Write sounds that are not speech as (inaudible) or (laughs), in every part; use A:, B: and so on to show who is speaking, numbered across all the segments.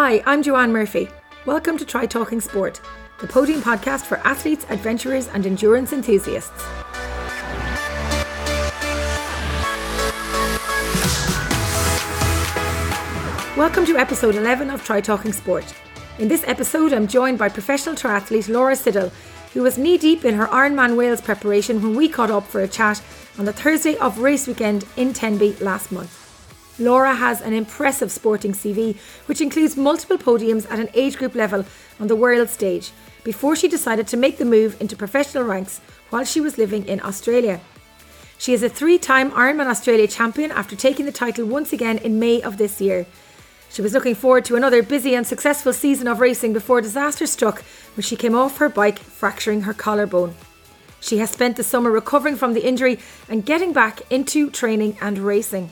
A: Hi, I'm Joanne Murphy. Welcome to Try Talking Sport, the podium podcast for athletes, adventurers, and endurance enthusiasts. Welcome to episode 11 of Try Talking Sport. In this episode, I'm joined by professional triathlete Laura Siddall, who was knee deep in her Ironman Wales preparation when we caught up for a chat on the Thursday of race weekend in Tenby last month. Laura has an impressive sporting CV, which includes multiple podiums at an age group level on the world stage, before she decided to make the move into professional ranks while she was living in Australia. She is a three time Ironman Australia champion after taking the title once again in May of this year. She was looking forward to another busy and successful season of racing before disaster struck when she came off her bike, fracturing her collarbone. She has spent the summer recovering from the injury and getting back into training and racing.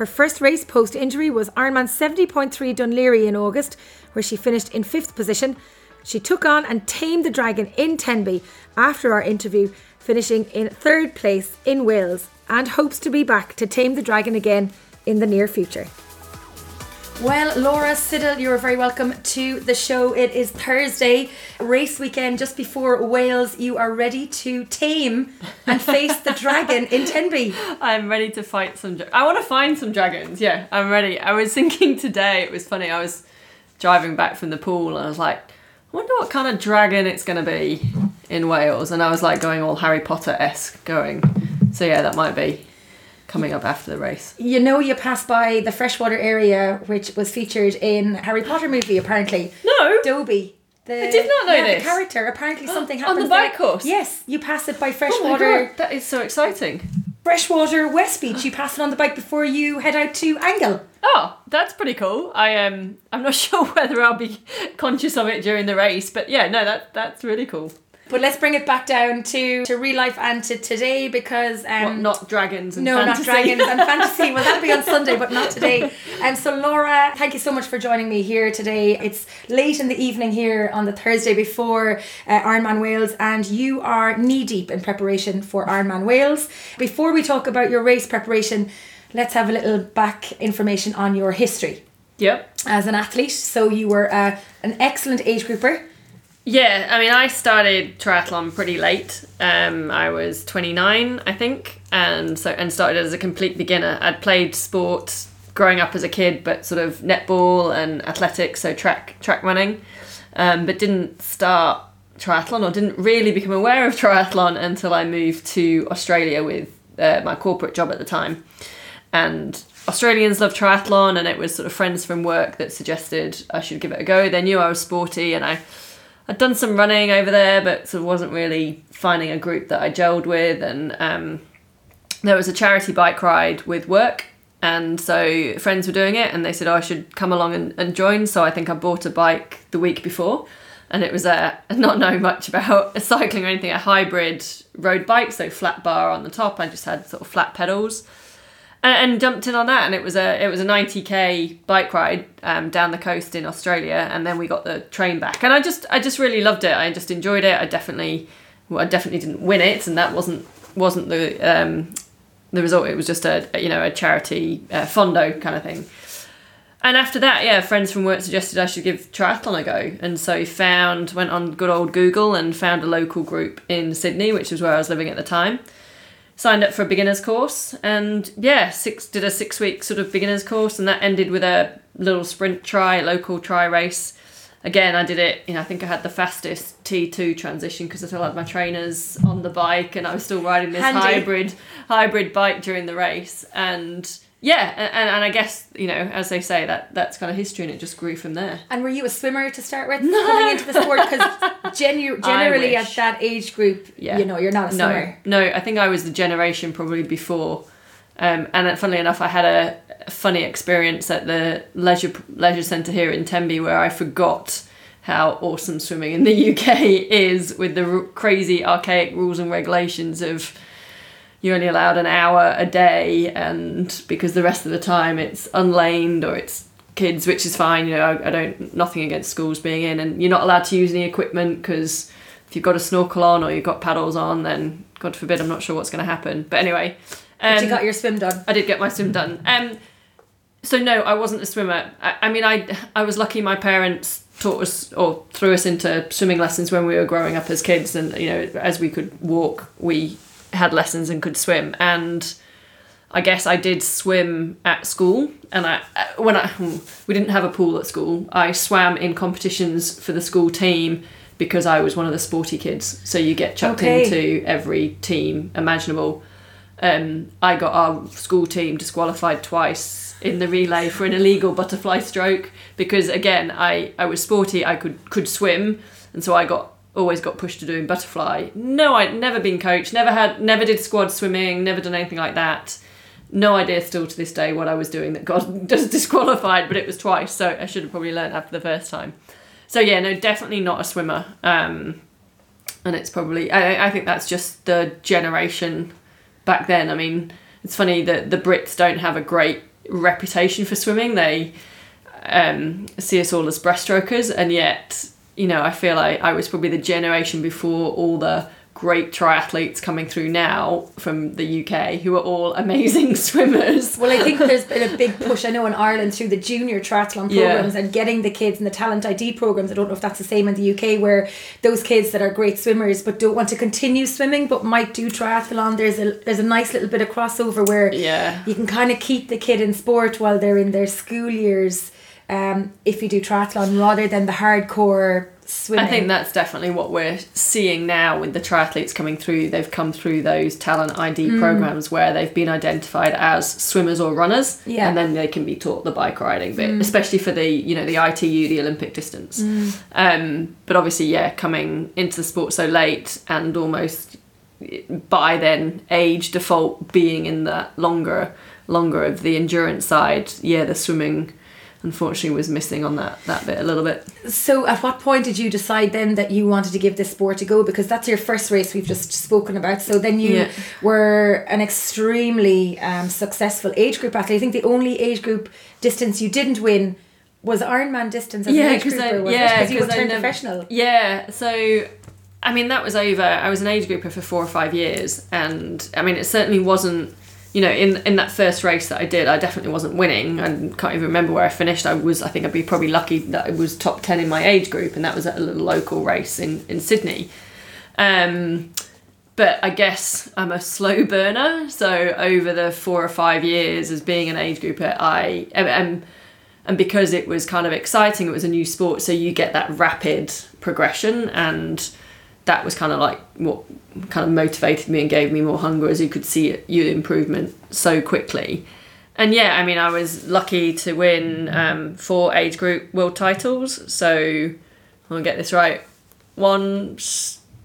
A: Her first race post injury was Ironman 70.3 Dún Laoghaire in August, where she finished in fifth position. She took on and tamed the dragon in Tenby after our interview, finishing in third place in Wales, and hopes to be back to tame the dragon again in the near future. Well, Laura Siddall, you're very welcome to the show. It is Thursday, race weekend just before Wales. You are ready to tame and face the dragon in Tenby. (laughs)
B: I'm ready to fight some. Dra- I want to find some dragons. Yeah, I'm ready. I was thinking today. It was funny. I was driving back from the pool and I was like, I wonder what kind of dragon it's going to be in Wales. And I was like going all Harry Potter esque going. So yeah, that might be coming up after the race.
A: You know, you pass by the freshwater area, which was featured in Harry Potter movie, apparently.
B: No.
A: Dobby. The,
B: I did not know
A: yeah,
B: this.
A: The character. Apparently, (gasps) something
B: happened.
A: On
B: the bike
A: there.
B: course?
A: Yes, you pass it by
B: Oh
A: freshwater.
B: god, that is so exciting.
A: freshwater West Beach. (gasps) You pass it on the bike before you head out to Angle.
B: Oh, that's pretty cool. I um, I'm not (laughs) sure whether I'll be conscious of it during the race, but yeah, no, that that's really cool.
A: But let's bring it back down to, to real life and to today because um,
B: What, not dragons and
A: no,
B: fantasy.
A: not dragons and fantasy. Well, that'll be on (laughs) Sunday, but not today. And um, so, Laura, thank you so much for joining me here today. It's late in the evening here on the Thursday before uh, Ironman Wales, and you are knee deep in preparation for Ironman Wales. Before we talk about your race preparation, let's have a little back information on your history
B: Yep.
A: as an athlete. So, you were uh, an excellent age grouper.
B: Yeah, I mean, I started triathlon pretty late. Um, I was 29, I think, and so and started as a complete beginner. I'd played sport growing up as a kid, but sort of netball and athletics, so track track running, um, but didn't start triathlon or didn't really become aware of (laughs) triathlon until I moved to Australia with uh, my corporate job at the time, and. Australians love triathlon, and it was sort of friends from work that suggested I should give it a go. They knew I was sporty, and I I'd done some running over there, but sort of wasn't really finding a group that I gelled with. And um, there was a charity bike ride with work, and so friends were doing it, and they said oh, I should come along and, and join. So I think I bought a bike the week before, and it was a (laughs) not knowing much about (laughs) cycling or anything, a hybrid road bike, so flat bar on the top. I just had sort of flat pedals and, and jumped in on that and it was a it was a 90k bike ride um, down the coast in Australia and then we got the train back. And I just I just really loved it. I just enjoyed it. I definitely well I definitely didn't win it and that wasn't wasn't the um, the result. It was just a you know a charity uh, fondo kind of thing. And after that yeah friends from work suggested I should give triathlon a go. And so found went on good old Google and found a local group in Sydney which was where I was living at the time signed up for a beginners course and yeah six did a six week sort of beginners course and that ended with a little sprint try local try race again i did it you know i think i had the fastest t2 transition because i still had my trainers on the bike and i was still riding this
A: Handy.
B: hybrid hybrid bike during the race and yeah and, and i guess you know as they say that that's kind of history and it just grew from there
A: And were you a swimmer to start with coming into the sport? Because (laughs) genu- generally at that age group,
B: Yeah.
A: you know, you're not a
B: no,
A: swimmer.
B: no. I think I was the generation probably before. Um, and funnily enough, I had a, funny experience at the leisure leisure centre here in Tenby where I forgot how awesome swimming in the (laughs) UK is with the r- crazy archaic rules and regulations of you're only allowed an hour a day and because the rest of the time it's unlaned or it's kids which is fine you know I, I don't nothing against schools being in and you're not allowed to use any equipment because if you've got a snorkel on or you've got paddles on then god forbid i'm not sure what's going to happen but anyway
A: But
B: um,
A: you got your swim done.
B: I did get my swim done. Um, so no, I wasn't a swimmer. I, I mean, I I was lucky. My parents taught us or threw us into swimming lessons when we were growing up as kids, and you know, as we could walk, we had lessons and could swim. And I guess I did swim at school, and I when I we didn't have a pool at school. I swam in competitions for the school team because I was one of the sporty kids. So you get chucked
A: Okay.
B: into every team imaginable. Um, I got our school team disqualified twice in the relay for an illegal butterfly stroke because again I, I was sporty I could could swim and so I got always got pushed to doing butterfly no I'd never been coached never had never did squad swimming never done anything like that no idea still to this day what I was doing that got (laughs) just disqualified but it was twice so I should have probably learned after the first time so yeah no definitely not a swimmer um, and it's probably I, I think that's just the generation back then. I mean, it's funny that the Brits don't have a great reputation for swimming. They um, see us all as breaststrokers, and yet, you know, I feel like I was probably the generation before all the great triathletes coming through now from the UK who are all amazing (laughs) swimmers.
A: Well, I think there's been a big push, I know, in Ireland through the junior triathlon
B: Yeah.
A: programs and getting the kids in the talent ID programs. I don't know if that's the same in the UK, where those kids that are great swimmers but don't want to continue swimming but might do triathlon. There's a there's a nice little bit of crossover where
B: Yeah.
A: you can kind of keep the kid in sport while they're in their school years. Um, if you do triathlon rather than the hardcore swimming.
B: I think that's definitely what we're seeing now with the triathletes coming through. They've come through those talent ID
A: Mm.
B: programs where they've been identified as swimmers or runners,
A: Yeah. Mm.
B: and then they can be taught the bike riding bit, especially for the you know the ITU, the Olympic distance.
A: Mm.
B: Um, but obviously, yeah, coming into the sport so late and almost by then age default being in that longer longer of the endurance side, yeah, the swimming unfortunately was missing on that that bit a little bit.
A: So, at what point did you decide then that you wanted to give this sport a go? Because that's your first race we've just spoken about. So then you
B: Yeah.
A: were an extremely um, successful age group athlete. I think the only age group distance you didn't win was Ironman distance as an age
B: because
A: grouper.
B: I,
A: was
B: yeah,
A: because you were
B: 'cause I
A: turned professional.
B: Yeah, so I mean that was over. I was an age grouper for four or five years, and I mean it certainly wasn't. You know, in in that first race that I did, I definitely wasn't winning. I can't even remember where I finished. I was, I think, I'd be probably lucky that I was top ten in my age group, and that was at a little local race in in Sydney. Um, but I guess I'm a slow burner. So over the four or five years as being an age grouper, I am, and because it was kind of exciting, it was a new sport, so you get that rapid progression, and that was kind of like what kind of motivated me and gave me more hunger as you could see your improvement so quickly. And yeah, I mean, I was lucky to win um, four age group world titles. So I'll get this right: one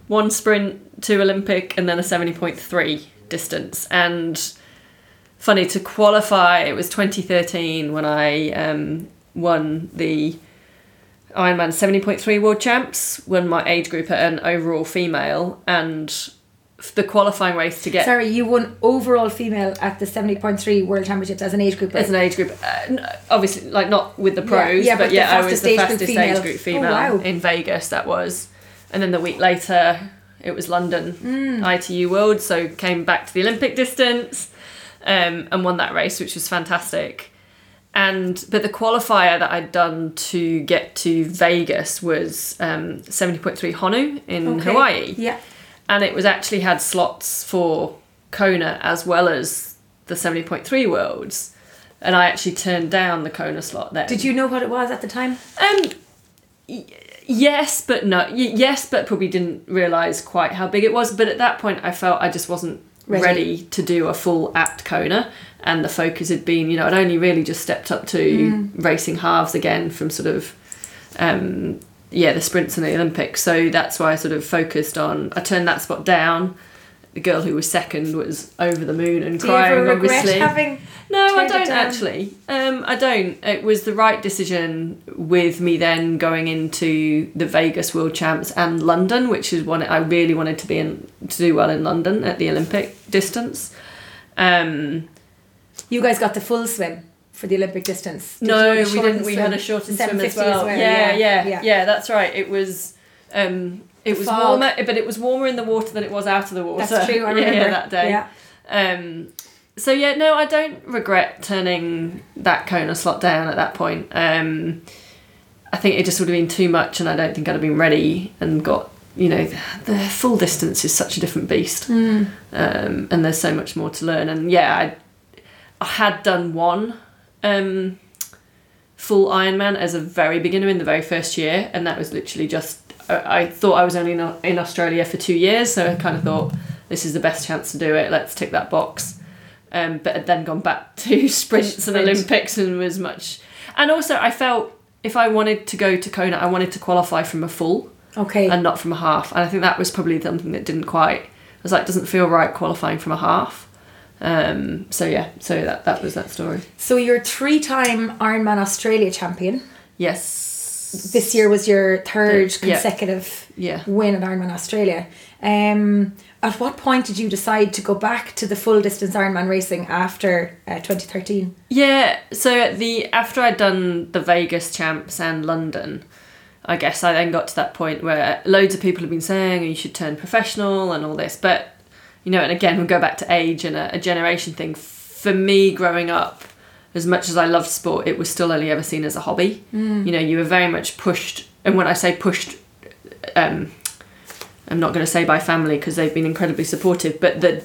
B: one sprint, two Olympic, and then a seventy point three distance. And funny to qualify, it was twenty thirteen when I um, won the Ironman 70.3 World Champs, won my age group at an overall female, and the qualifying race to get
A: Sorry, you won overall female at the 70.3 World Championships as an age group.
B: as an age group, uh, obviously like not with the pros,
A: yeah,
B: but,
A: but the
B: yeah, I was
A: fastest
B: the
A: age group
B: fastest
A: female.
B: age group
A: Oh,
B: female
A: wow.
B: in Vegas. That was, and then the week later it was London
A: Hmm.
B: ITU World, so came back to the Olympic distance, um, and won that race, which was fantastic. And but the qualifier that I'd done to get to Vegas was um, seventy point three Honu in
A: Okay.
B: Hawaii
A: Yeah.
B: and it was actually had slots for Kona as well as the 70.3 worlds and I actually turned down the Kona slot then.
A: Did you know what it was at the time?
B: Um y- yes but no y- yes but probably didn't realize quite how big it was but at that point I felt I just wasn't
A: Ready.
B: ready, to do a full apt Kona and the focus had been you know I'd only really just stepped up to racing halves again from sort of um, yeah, the sprints and the Olympics. So that's why I sort of focused on. I turned that spot down. The girl who was second was over the moon and
A: Do you
B: crying.
A: ever regret
B: obviously,
A: having?
B: no, I don't
A: down?
B: actually. Um, I don't. It was the right decision with me then going into the Vegas World Champs and London, which is one I really wanted to be in to do well in London at the Olympic distance. Um,
A: You guys got the full swim for the Olympic distance. Did
B: no,
A: you
B: we
A: have a shortened
B: didn't. We
A: swim?
B: had a shortened swim as
A: 750
B: well. Yeah, yeah, yeah,
A: yeah.
B: That's right. It was. Um, it was
A: fog.
B: warmer, but it was warmer in the water than it was out of the water.
A: That's true. I (laughs) remember
B: Yeah, yeah, that day.
A: Yeah.
B: Um, so yeah, no, I don't regret turning that Kona slot down at that point. Um, I think it just would have been too much, and I don't think I'd have been ready and got you know the, the full distance is such a different beast, um, and there's so much more to learn. And yeah, I I had done one um, full Ironman as a very beginner in the very first year, and that was literally just I, I thought I was only in, Australia for two years, so I kind of thought this is the best chance to do it. Let's tick that box. Um, but had then gone back (laughs) to sprints and Olympics and was much. And also, I felt if I wanted to go to Kona, I wanted to qualify from a full
A: Okay.
B: and not from a half. And I think that was probably something that didn't quite. I was like, doesn't feel right qualifying from a half. Um, so yeah, so that that was that story.
A: so you're three-time Ironman Australia champion.
B: Yes.
A: This year was your third consecutive
B: Yeah.
A: win at Ironman Australia. Um, at what point did you decide to go back to the full distance Ironman racing after uh, 2013?
B: Yeah, so at the after I'd done the Vegas champs and London, I guess I then got to that point where loads of people have been saying you should turn professional and all this, but you know, and again we'll go back to age and a, a generation thing. For me, growing up, as much as I loved sport, it was still only ever seen as a hobby. You know, you were very much pushed, and when I say pushed, um, I'm not going to say by family because they've been incredibly supportive, but the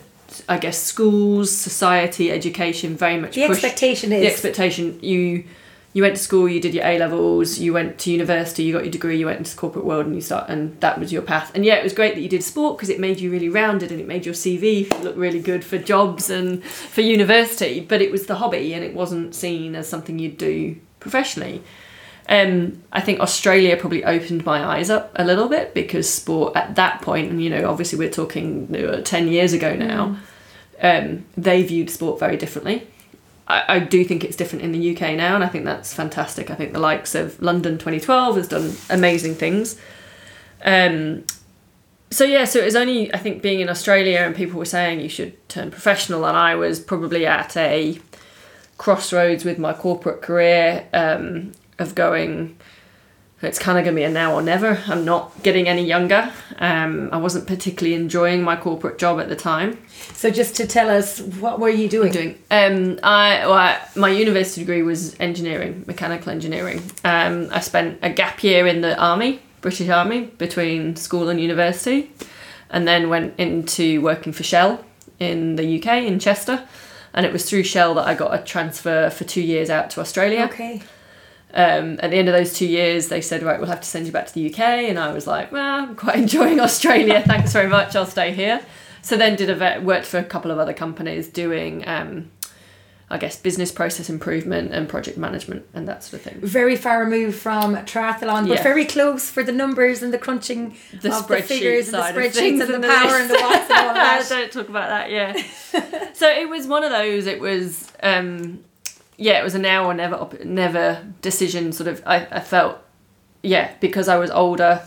B: I guess schools, society, education very much
A: The
B: pushed
A: expectation is
B: the expectation you you went to school you did your a levels you went to university you got your degree you went into the corporate world and you start and that was your path. And yeah it was great that you did sport because it made you really rounded and it made your cv look really good for jobs and for university. But it was the hobby and it wasn't seen as something you'd do professionally. Um, I think Australia probably opened my eyes up a little bit because sport at that point, and you know, obviously we're talking uh, 10 years ago now, um, they viewed sport very differently. I, I do think it's different in the UK now, and I think that's fantastic. I think the likes of London 2012 has done amazing things. Um, so yeah, so it was only I think being in Australia and people were saying you should turn professional, and I was probably at a crossroads with my corporate career um, of going. It's kind of going to be a now or never. I'm not getting any younger. Um, I wasn't particularly enjoying my corporate job at the time
A: So just to tell us, what were you doing?
B: doing? Um, I, well, I my university degree was engineering, mechanical engineering. Um, I spent a gap year in the army, British Army, between school and university, and then went into working for Shell in the UK in Chester. And it was through Shell that I got a transfer for two years out to Australia.
A: Okay.
B: Um, at the end of those two years, they said, right, we'll have to send you back to the UK. And I was like, well, I'm quite (laughs) enjoying Australia. Thanks very much. I'll stay here. So then did a vet, worked for a couple of other companies doing, um, I guess, business process improvement and project management and that sort of thing.
A: Very far removed from triathlon, but
B: Yeah.
A: very close for the numbers and the crunching
B: The
A: of the figures and the spreadsheets and the
B: and the
A: power and the watts and all (laughs) that.
B: Don't talk about that, yeah. (laughs) so it was one of those, it was, um, yeah, it was a now or never, op- never decision sort of, I, I felt, yeah, because I was older,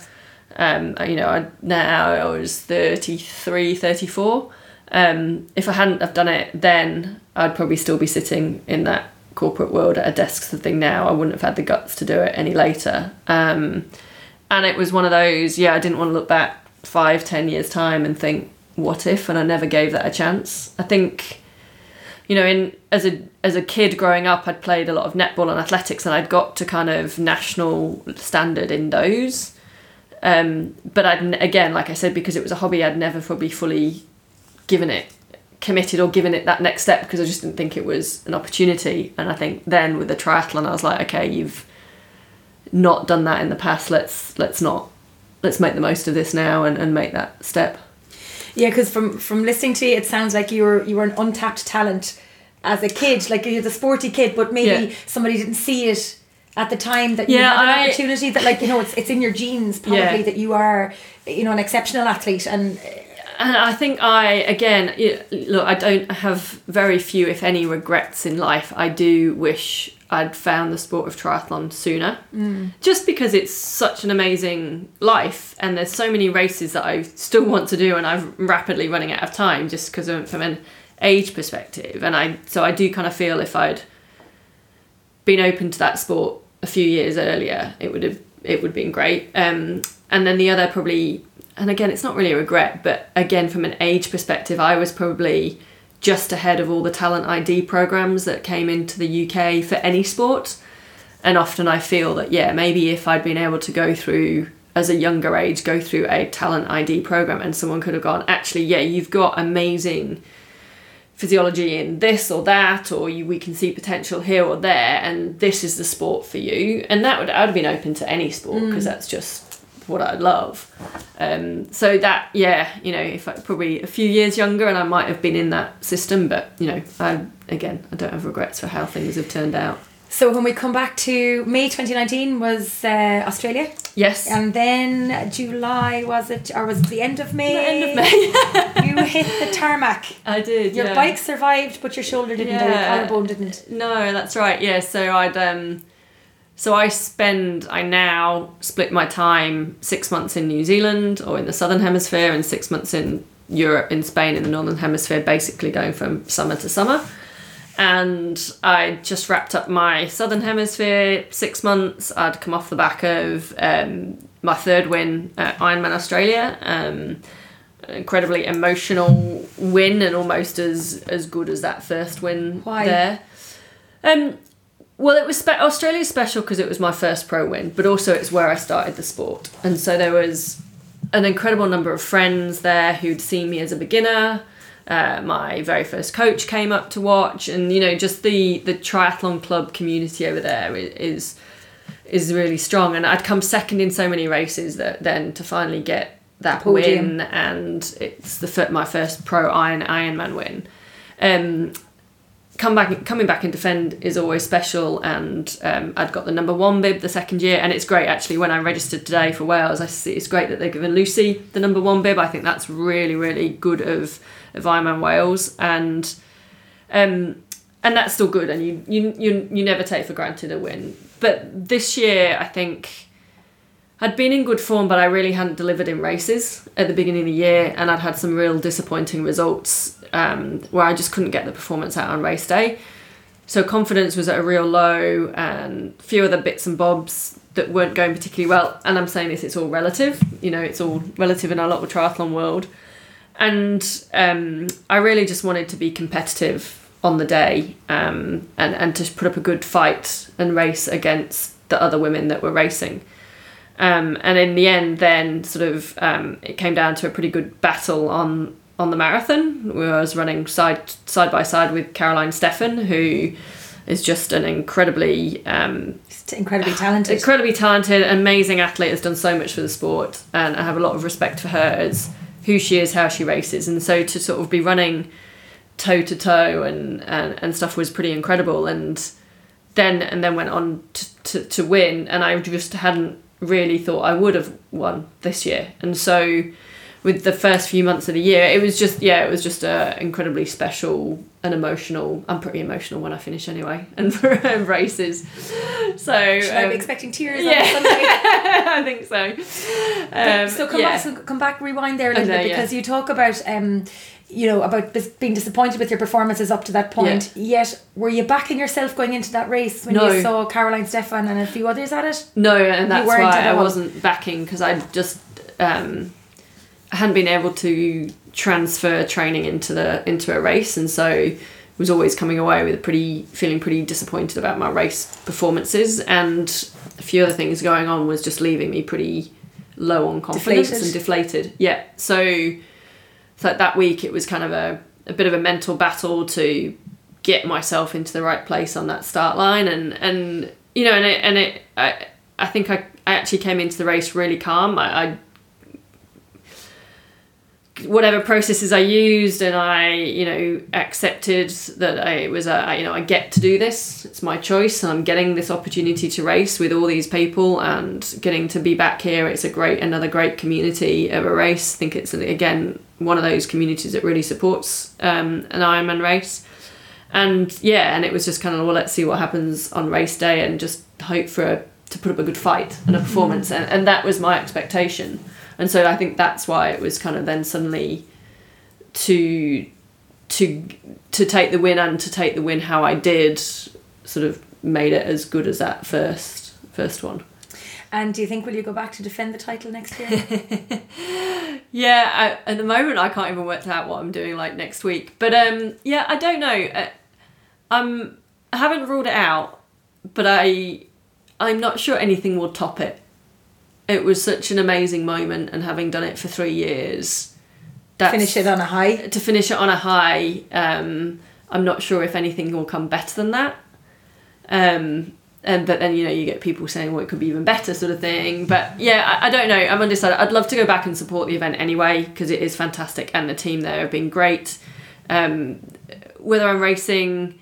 B: um, you know, I, now I was 33, 34. Um, if I hadn't have done it then, I'd probably still be sitting in that corporate world at a desk sort of thing now. I wouldn't have had the guts to do it any later. Um, and it was one of those, yeah, I didn't want to look back five, ten years time and think, what if? And I never gave that a chance. I think, you know, in as a as a kid growing up, I'd played a lot of netball and athletics, and I'd got to kind of national standard in those. Um, but I'd again, like I said, because it was a hobby, I'd never probably fully given it committed or given it that next step because I just didn't think it was an opportunity. And I think then with the triathlon, I was like, okay, you've not done that in the past. Let's let's not let's make the most of this now and, and make that step.
A: Yeah, because from from listening to you, it sounds like you were you were an untapped talent as a kid, like you're the sporty kid, but maybe
B: Yeah.
A: somebody didn't see it at the time that you
B: Yeah,
A: had an
B: I-
A: opportunity that like you know it's it's in your genes probably
B: Yeah.
A: that you are you know an exceptional athlete and
B: And I think I again look. I don't have very few, if any, regrets in life. I do wish I'd found the sport of triathlon sooner, just because it's such an amazing life, and there's so many races that I still want to do, and I'm rapidly running out of time just because of from an age perspective. And I so I do kind of feel if I'd been open to that sport a few years earlier, it would have it would have been great. Um, and then the other probably, and again, it's not really a regret, but again, from an age perspective, I was probably just ahead of all the talent ID programs that came into the UK for any sport. And often I feel that, yeah, maybe if I'd been able to go through as a younger age, go through a talent ID program and someone could have gone, actually, yeah, you've got amazing physiology in this or that, or you, we can see potential here or there, and this is the sport for you. And that would I'd have been open to any sport because mm. that's just what I love. Um, so that yeah, you know, if I probably a few years younger, and I might have been in that system, but you know, I again, I don't have regrets for how things have turned out.
A: So when we come back to May 2019 was uh, Australia,
B: Yes.
A: and then July was it, or was it the end of May?
B: The end of May. (laughs)
A: you hit the tarmac.
B: I did.
A: Your
B: yeah.
A: bike survived, but your shoulder didn't. Or your
B: Yeah.
A: collarbone didn't.
B: No, that's right. Yeah, so I'd um so I spend I now split my time 6 months in New Zealand or in the southern hemisphere and 6 months in Europe in Spain in the northern hemisphere basically going from summer to summer. And I just wrapped up my southern hemisphere 6 months. I'd come off the back of um my third win at Ironman Australia. Um incredibly emotional win and almost as as good as that first win
A: Why?
B: there. Um, well, it was spe- Australia's special because it was my first pro win, but also it's where I started the sport, and so there was an incredible number of friends there who'd seen me as a beginner. Uh, my very first coach came up to watch, and you know, just the the triathlon club community over there is is is really strong. And I'd come second in so many races that then to finally get that
A: Podium.
B: win, and it's the my first pro Iron Ironman win. Um, come back coming back and defend is always special and um, I'd got the number one bib the second year and it's great actually when I registered today for Wales I see it's great that they're giving Lucy the number one bib. I think that's really really good of of Ironman Wales and um and that's still good and you you you, you never take for granted a win. But this year I think I'd been in good form, but I really hadn't delivered in races at the beginning of the year, and I'd had some real disappointing results um, where I just couldn't get the performance out on race day. So confidence was at a real low, and a few other bits and bobs that weren't going particularly well. And I'm saying this, it's all relative. You know, it's all relative in our little triathlon world. And um, I really just wanted to be competitive on the day um, and, and to put up a good fight and race against the other women that were racing. Um, and in the end, then sort of um, it came down to a pretty good battle on on the marathon. I was running side side by side with Caroline Steffen, who is just an incredibly um,
A: incredibly talented.
B: incredibly talented, amazing athlete. Has done so much for the sport, and I have a lot of respect for her as who she is, how she races, and so to sort of be running toe to toe and and and stuff was pretty incredible. And then and then went on to, to, to win, and I just hadn't really thought I would have won this year, and so. With the first few months of the year, it was just yeah, it was just a incredibly special and emotional. I'm pretty emotional when I finish anyway, (laughs) and for um, races. So
A: Should I
B: um,
A: be expecting tears
B: yeah.
A: on Sunday? (laughs)
B: I think so. Um,
A: so come
B: yeah.
A: back, so come back, rewind there a little bit
B: yeah.
A: because you talk about, um, you know, about being disappointed with your performances up to that point. Yet, were you backing yourself going into that race when
B: No.
A: you saw Caroline Steffen and a few others at it?
B: No, and that's why I
A: all?
B: wasn't backing because I just um, I hadn't been able to transfer training into the into a race, and so was always coming away with a pretty feeling pretty disappointed about my race performances, and a few other things going on was just leaving me pretty low on confidence
A: Deflated.
B: and deflated. Yeah, so so that week it was kind of a, a bit of a mental battle to get myself into the right place on that start line and and you know and it and it I, I think I, I actually came into the race really calm I, I whatever processes I used and I you know accepted that I was a you know I get to do this. It's my choice and I'm getting this opportunity to race with all these people and getting to be back here. It's a great another great community of a race. I think it's again one of those communities that really supports um, an Ironman race. And yeah and it was just kind of well let's see what happens on race day and just hope for a, to put up a good fight and a performance. And, and that was my expectation and so I think that's why it was kind of then suddenly to to to take the win and to take the win how I did sort of made it as good as that first first one
A: And do you think will you go back to defend the title next year? (laughs)
B: Yeah, I, at the moment I can't even work out what I'm doing like next week. But um, yeah, I don't know. Uh, I'm I haven't ruled it out, but I I'm not sure anything will top it. It was such an amazing moment, and having done it for three years, that's,
A: Finish it on a high.
B: to finish it on a high. Um, I'm not sure if anything will come better than that. Um, and but then you know you get people saying, well, it could be even better, sort of thing. But yeah, I, I don't know. I'm undecided. I'd love to go back and support the event anyway because it is fantastic, and the team there have been great. Um, whether I'm racing.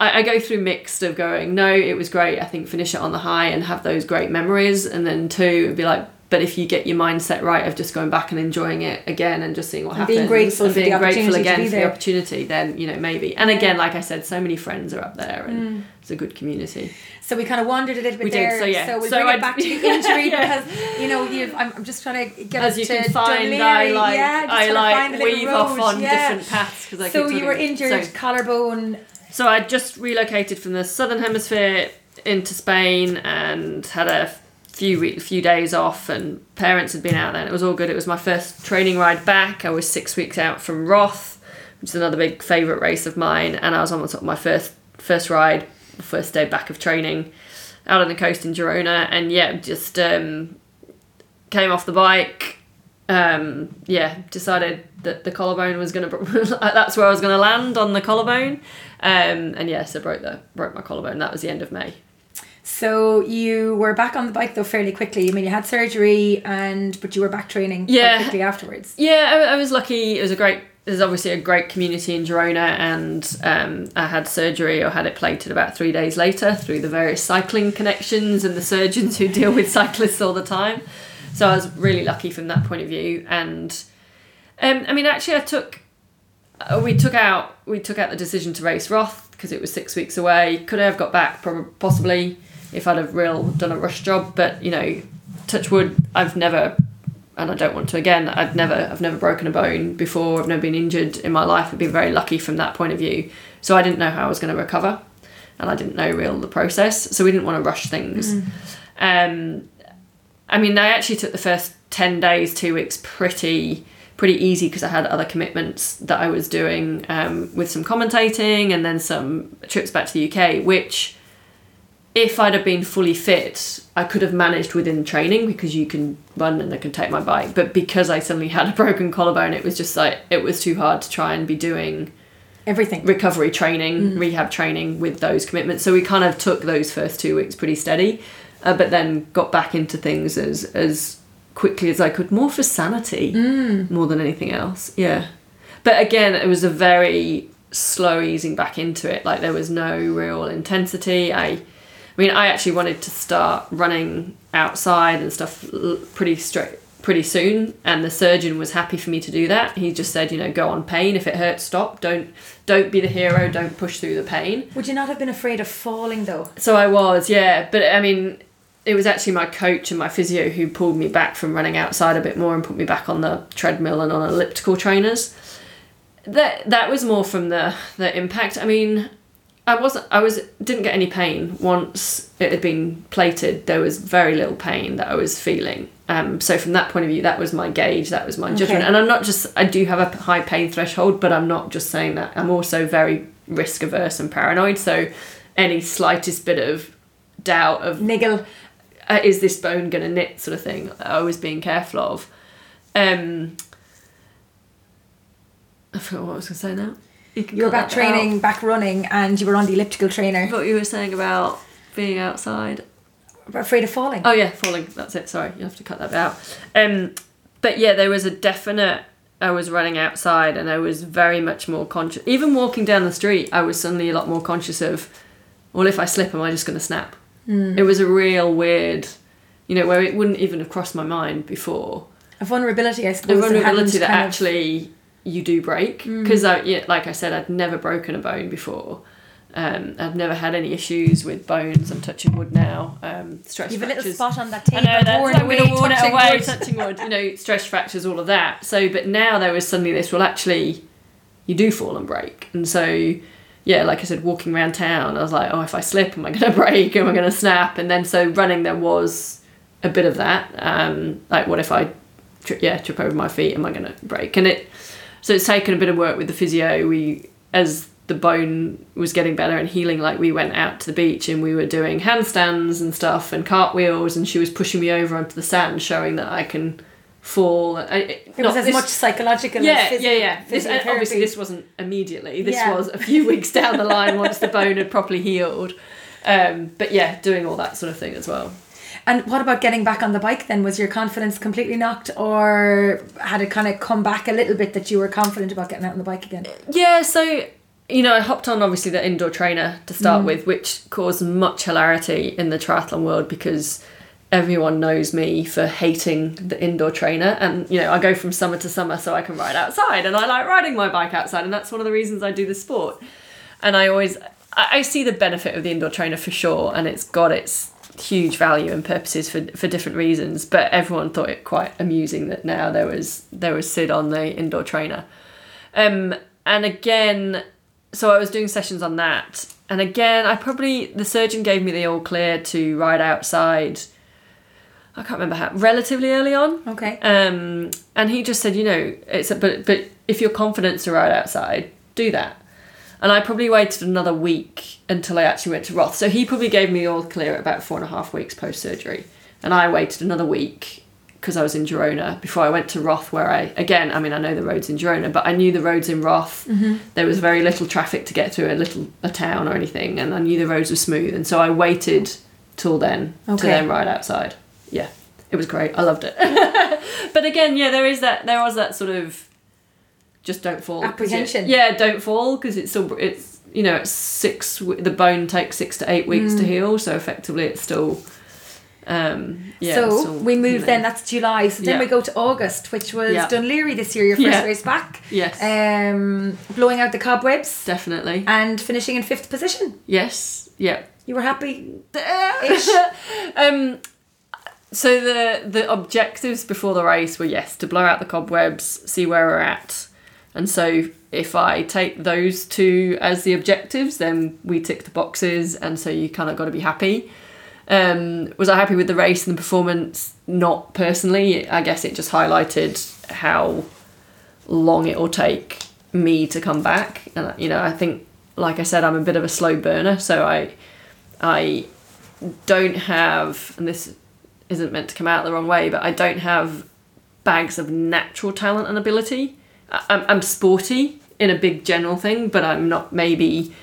B: I, I go through mixed of going, no, it was great. I think finish it on the high and have those great memories. And then two, it'd be like, but if you get your mindset right of just going back and enjoying it again and just seeing what
A: And
B: happens
A: being grateful
B: and
A: for the
B: being grateful again for the opportunity, then you know maybe. And again, like I said, so many friends are up there and mm. it's a good community.
A: So we kind of wandered a little bit
B: We did,
A: there.
B: so yeah.
A: we'll
B: So
A: bring
B: I-
A: it back to (laughs) the injury
B: Yeah.
A: because you know you've. I'm, I'm just trying to get
B: As
A: us
B: you
A: to
B: can find,
A: Dún Laoghaire.
B: I like
A: yeah,
B: I like weave off on
A: yeah.
B: different paths because I
A: So you were injured,
B: So-
A: collarbone.
B: So I just relocated from the southern hemisphere into Spain and had a few few days off, and parents had been out there, and it was all good. It was my first training ride back. I was six weeks out from Roth, which is another big favourite race of mine, and I was on my first first ride, first day back of training, out on the coast in Girona, and yeah, just um, came off the bike. Um, yeah, decided that the collarbone was gonna. (laughs) that's where I was gonna land on the collarbone, um, and yes, I broke the broke my collarbone. That was the end of May.
A: So you were back on the bike though fairly quickly. I mean, you had surgery and but you were back training quite
B: Yeah.
A: quickly afterwards.
B: Yeah, I, I was lucky. It was a great. There's obviously a great community in Girona, and um, I had surgery or had it plated about three days later through the various cycling connections and the surgeons who deal with (laughs) cyclists all the time. So I was really lucky from that point of view. And um, I mean, actually, I took uh, we took out we took out the decision to race Roth because it was six weeks away. Could I have got back? Probably, possibly, if I'd have real done a rush job. But you know, touch wood, I've never, and I don't want to again. I've never, I've never broken a bone before. I've never been injured in my life. I've been very lucky from that point of view. So I didn't know how I was going to recover, and I didn't know real the process. So we didn't want to rush things. Um, I mean, I actually took the first ten days, two weeks, pretty pretty easy because I had other commitments that I was doing um, with some commentating and then some trips back to the UK, which if I'd have been fully fit, I could have managed within training because you can run and I can take my bike. But because I suddenly had a broken collarbone, it was just like it was too hard to try and be doing
A: Everything.
B: recovery training, rehab training with those commitments. So we kind of took those first two weeks pretty steady, uh, but then got back into things as as quickly as I could, more for sanity more than anything else. Yeah, but again, it was a very slow easing back into it. Like there was no real intensity. I, I mean, I actually wanted to start running outside and stuff pretty straight pretty soon and the surgeon was happy for me to do that he just said you know go on pain if it hurts stop don't don't be the hero don't push through the pain
A: Would you not have been afraid of falling though?
B: so I was, yeah. But I mean, it was actually my coach and my physio who pulled me back from running outside a bit more and put me back on the treadmill and on elliptical trainers. That that was more from the the impact. I mean, I wasn't. I was didn't get any pain once it had been plated. There was very little pain that I was feeling. Um, so from that point of view, that was my gauge. That was my judgment.
A: Okay.
B: And I'm not just. I do have a high pain threshold, but I'm not just saying that. I'm also very risk averse and paranoid. So any slightest bit of doubt of
A: Niggle.
B: Uh, is this bone going to knit sort of thing I was being careful of. Um, I forgot what I was going to say now. can
A: You were back training,
B: out.
A: back running, and you were on the elliptical trainer.
B: What you were saying about being outside.
A: Afraid of falling.
B: Oh yeah, falling. That's it. Sorry, you have to cut that bit out. Um, but yeah, there was a definite. I was running outside, and I was very much more conscious. Even walking down the street, I was suddenly a lot more conscious of, well, if I slip, am I just going to snap? It was a real weird, you know, where it wouldn't even have crossed my mind before.
A: A vulnerability, I suppose. that
B: vulnerability that
A: kind of-
B: actually you do break because I, yeah, like I said, I'd never broken a bone before. Um, I've never had any issues with bones. I'm touching wood now. Um, stress
A: You've a little spot on that
B: I
A: table.
B: know that's
A: worn
B: I'm going to
A: away,
B: warn it
A: touching
B: away,
A: wood.
B: touching wood. You (laughs) know, stress fractures, all of that. So, but now there was suddenly this. Well, actually, you do fall and break, and so yeah, like I said, walking around town, I was like, oh, if I slip, am I going (laughs) to break? Am I going to snap? And then so running, there was a bit of that. Um, like, what if I, tri- yeah, trip over my feet? Am I going to break? And it, so it's taken a bit of work with the physio. We, as the bone was getting better and healing, like we went out to the beach and we were doing handstands and stuff and cartwheels, and she was pushing me over onto the sand, showing that I can fall. I- uh, It,
A: It was as much psychological
B: yeah, yeah, yeah. This, and uh,
A: obviously,
B: this wasn't immediately. This
A: Yeah.
B: was a few weeks down the line once the bone had properly healed. Um, but yeah, doing all that sort of thing as well.
A: And what about getting back on the bike then? Was your confidence completely knocked or had it kind of come back a little bit that you were confident about getting out on the bike again?
B: Yeah, so you know, I hopped on obviously the indoor trainer to start mm. with, which caused much hilarity in the triathlon world because everyone knows me for hating the indoor trainer and you know i go from summer to summer so i can ride outside and i like riding my bike outside and that's one of the reasons i do the sport and i always i, see the benefit of the indoor trainer for sure and it's got its huge value and purposes for, for different reasons but everyone thought it quite amusing that now there was there was sid on the indoor trainer um and again so I was doing sessions on that, and again, I probably the surgeon gave me the all clear to ride outside. I can't remember how relatively early on.
A: Okay.
B: Um, and he just said, you know, it's a, but but if you're confident to ride outside, do that. And I probably waited another week until I actually went to Roth. So he probably gave me all clear at about four and a half weeks post surgery, and I waited another week because I was in Girona before I went to Roth, where I again, I mean, I know the roads in Girona, but I knew the roads in Roth. There was very little traffic to get through a little a town or anything, and I knew the roads were smooth, and so I waited till then to then ride outside. Yeah, it was great. I loved it. (laughs) but again, yeah, there is that. There was that sort of just don't fall
A: Apprehension.
B: yeah, don't fall because it's still it's you know it's six. The bone takes six to eight weeks to heal, so effectively it's still. Um, yeah.
A: so we move then, that's July. So then
B: Yeah.
A: we go to August, which was
B: Yeah.
A: Dún Laoghaire this year, your first
B: Yeah.
A: race back.
B: Yes,
A: Um, blowing out the cobwebs
B: definitely.
A: and finishing in fifth position.
B: Yes. Yeah.
A: You were happy? (laughs)
B: um, so the the objectives before the race were yes to blow out the cobwebs, see where we're at, and so if I take those two as the objectives, then we tick the boxes, and so you kind of got to be happy. Um, was I happy with the race and the performance? Not personally. I guess it just highlighted how long it will take me to come back, and you know I think, like I said, I'm a bit of a slow burner, so I I don't have, and this isn't meant to come out the wrong way, but I don't have bags of natural talent and ability. I'm, I'm sporty in a big general thing, but I'm not maybe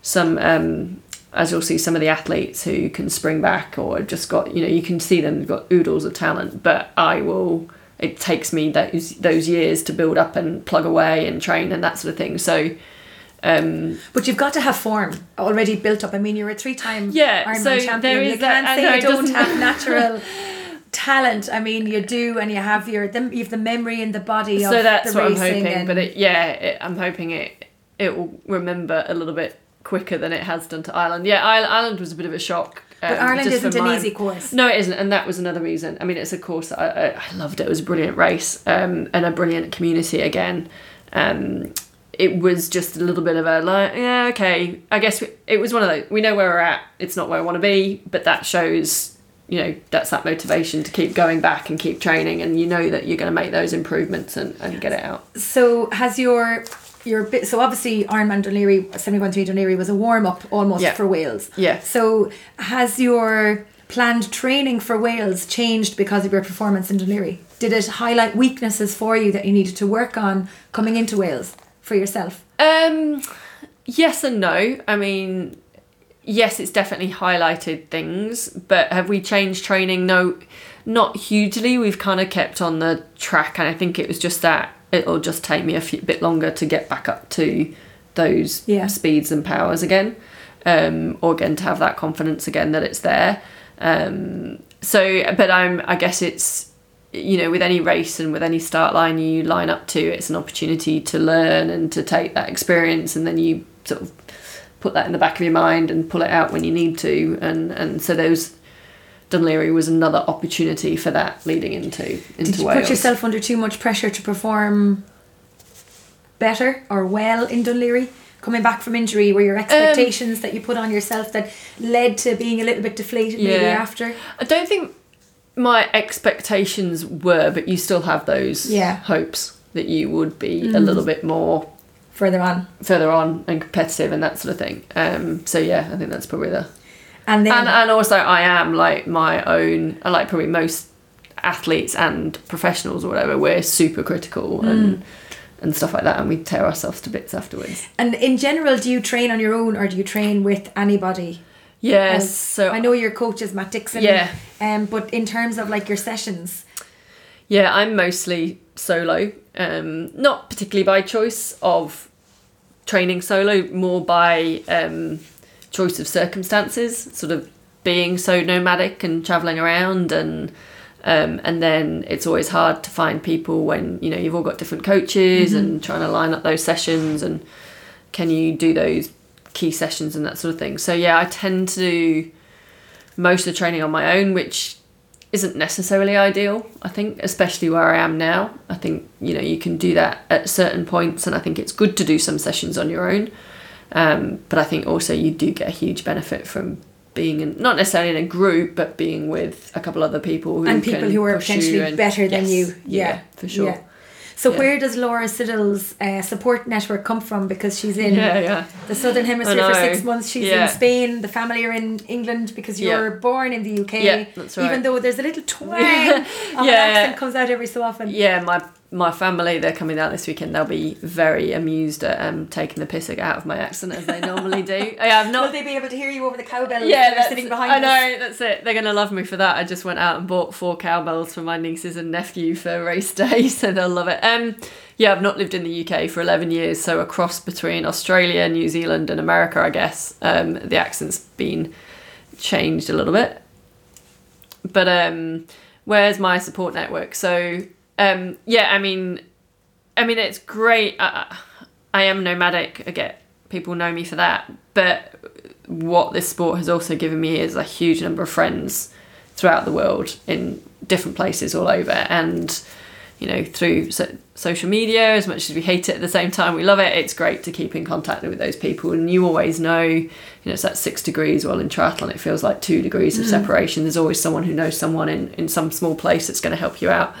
B: some, um, as you'll see, some of the athletes who can spring back or just got, you know, you can see them got oodles of talent, but I will. It takes me those those years to build up and plug away and train and that sort of thing. So, um,
A: But you've got to have form already built up. I mean, you're a three-time
B: Yeah,
A: Ironman
B: so
A: champion.
B: there
A: you
B: that-
A: can't
B: and
A: say you don't have (laughs) natural talent. I mean, you do, and you have your the, you have the memory in the body.
B: so that's what I'm hoping.
A: and-
B: But it, yeah, it, I'm hoping it it will remember a little bit quicker than it has done to Ireland. Yeah, Ireland was a bit of a shock.
A: but
B: um,
A: Ireland isn't an easy course.
B: No, it isn't, and that was another reason. I mean, it's a course that I, I, I loved. It. it was a brilliant race um, and a brilliant community again. Um, it was just a little bit of a like, yeah, okay. I guess it was one of those. We know where we're at. It's not where I want to be, but that shows, you know, that's that motivation to keep going back and keep training, and you know that you're going to make those improvements and, and get it out.
A: So has your your bit? So obviously, Ironman Dún Laoghaire, seventy one three Dún Laoghaire was a warm up almost
B: Yeah.
A: for Wales.
B: Yeah.
A: So has your planned training for Wales changed because of your performance in Dún Laoghaire? Did it highlight weaknesses for you that you needed to work on coming into Wales for yourself?
B: Um, yes and no. I mean, yes, it's definitely highlighted things, but have we changed training? No, not hugely. We've kind of kept on the track, and I think it was just that it'll just take me a few, bit longer to get back up to those
A: Yeah.
B: speeds and powers again, um, or again to have that confidence again that it's there. Um, so, but I'm. I guess it's you know, with any race and with any start line you line up to, it's an opportunity to learn and to take that experience, and then you sort of put that in the back of your mind and pull it out when you need to. And and so those Dún Laoghaire was another opportunity for that leading into into
A: Did you
B: Wales.
A: put yourself under too much pressure to perform better or well in Dún Laoghaire? coming back from injury? Were your um, expectations that you put on yourself that led to being a little bit deflated maybe
B: Yeah.
A: after?
B: I don't think my expectations were, but you still have those
A: Yeah. Mm.
B: hopes that you would be a little bit more
A: Further on,
B: further on and competitive and that sort of thing. Um, so yeah, I think that's probably the
A: and then
B: and and also I am like my own. Like probably most athletes and professionals or whatever. We're super critical
A: Mm.
B: and and stuff like that, and we tear ourselves to bits afterwards.
A: and in general, do you train on your own or do you train with anybody?
B: Yes, so
A: I know your coach is Matt Dixon.
B: Yeah.
A: Um, but in terms of like your sessions,
B: Yeah, I'm mostly solo. Um, not particularly by choice of training solo, more by um, choice of circumstances, sort of being so nomadic and traveling around and um, and then it's always hard to find people when you know you've all got different coaches and trying to line up those sessions and can you do those key sessions and that sort of thing. So yeah, I tend to do most of the training on my own, which isn't necessarily ideal. I think, especially where I am now. I think you know you can do that at certain points, and I think it's good to do some sessions on your own. Um, but I think also you do get a huge benefit from being in not necessarily in a group, but being with a couple other people who
A: and people who are potentially
B: and-
A: better than
B: Yes,
A: you. Yeah,
B: for sure.
A: Yeah. So
B: Yeah.
A: where does Laura Siddall's uh, support network come from? Because she's in
B: Yeah, yeah.
A: the southern hemisphere for six months. She's in Spain. The family are in England because you
B: Yeah.
A: were born in the UK.
B: Yeah, that's right.
A: Even though there's a little twang (laughs)
B: Yeah.
A: accent comes out every so often.
B: Yeah, my my family they're coming out this weekend. They'll be very amused at um, taking the piss out of my accent as they normally do. (laughs) Yeah, I've
A: Will they be able to hear you over the cowbells
B: Yeah,
A: that are sitting behind
B: I
A: us?
B: know that's it. They're gonna love me for that. I just went out and bought four cowbells for my nieces and nephew for race (laughs) day, so they'll love it. Um, yeah, I've not lived in the UK for eleven years, so a cross between Australia, New Zealand, and America, I guess. Um, the accent's been changed a little bit, but um, where's my support network? So um, yeah, I mean, I mean it's great. I, I am nomadic. I get people know me for that, but what this sport has also given me is a huge number of friends throughout the world in different places all over. And you know through so- social media as much as we hate it at the same time we love it it's great to keep in contact with those people. And you always know you know it's that six degrees well in triathlon it feels like two degrees of separation. There's always someone who knows someone in, in some small place that's going to help you out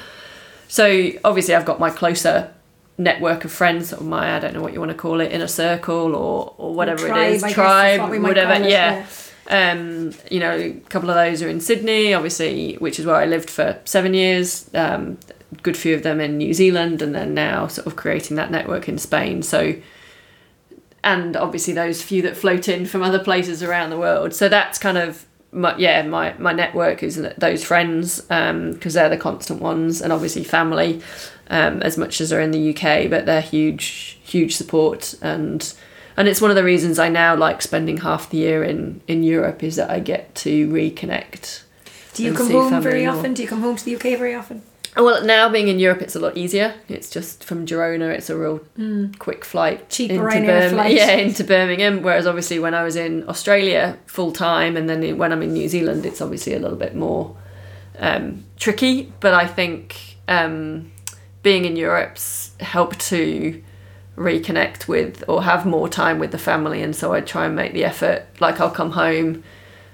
B: so obviously i've got my closer network of friends or my i don't know what you want to call it inner circle or or whatever
A: tribe,
B: it is
A: I
B: tribe
A: what
B: whatever
A: it,
B: yeah um, you know, a couple of those are in Sydney, obviously, which is where I lived for seven years. Um, good few of them in New Zealand, and then now sort of creating that network in Spain. So, and obviously those few that float in from other places around the world. So that's kind of my yeah my my network is those friends because they're the constant ones, and obviously family um, as much as they're in the UK, but they're huge huge support and and it's one of the reasons I now like spending half the year in in Europe is that I get to reconnect.
A: Do you come home very often? Do you come home to the UK very often?
B: Well, now being in Europe, it's a lot easier. It's just from Girona, it's a real quick flight.
A: Cheap
B: into
A: Ryanair
B: Birm-
A: flight. (laughs)
B: Yeah, into Birmingham. Whereas obviously when I was in Australia full time, and then when I'm in New Zealand, it's obviously a little bit more um, tricky. But I think um, being in Europe's helped to reconnect with or have more time with the family, and so I try and make the effort. Like I'll come home.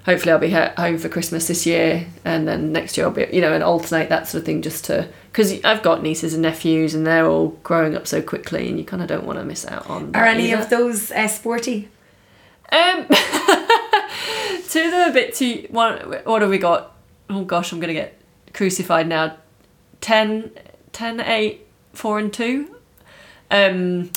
B: Hopefully, I'll be home for Christmas this year, and then next year I'll be, you know, and alternate that sort of thing just to because I've got nieces and nephews, and they're all growing up so quickly, and you kind of don't want to miss out on.
A: Are any
B: either.
A: of those uh, sporty?
B: Um, (laughs) two of them are a bit too. One, what have we got? Oh gosh, I'm gonna get crucified now. 10, 10 8, 4 and 2. Um,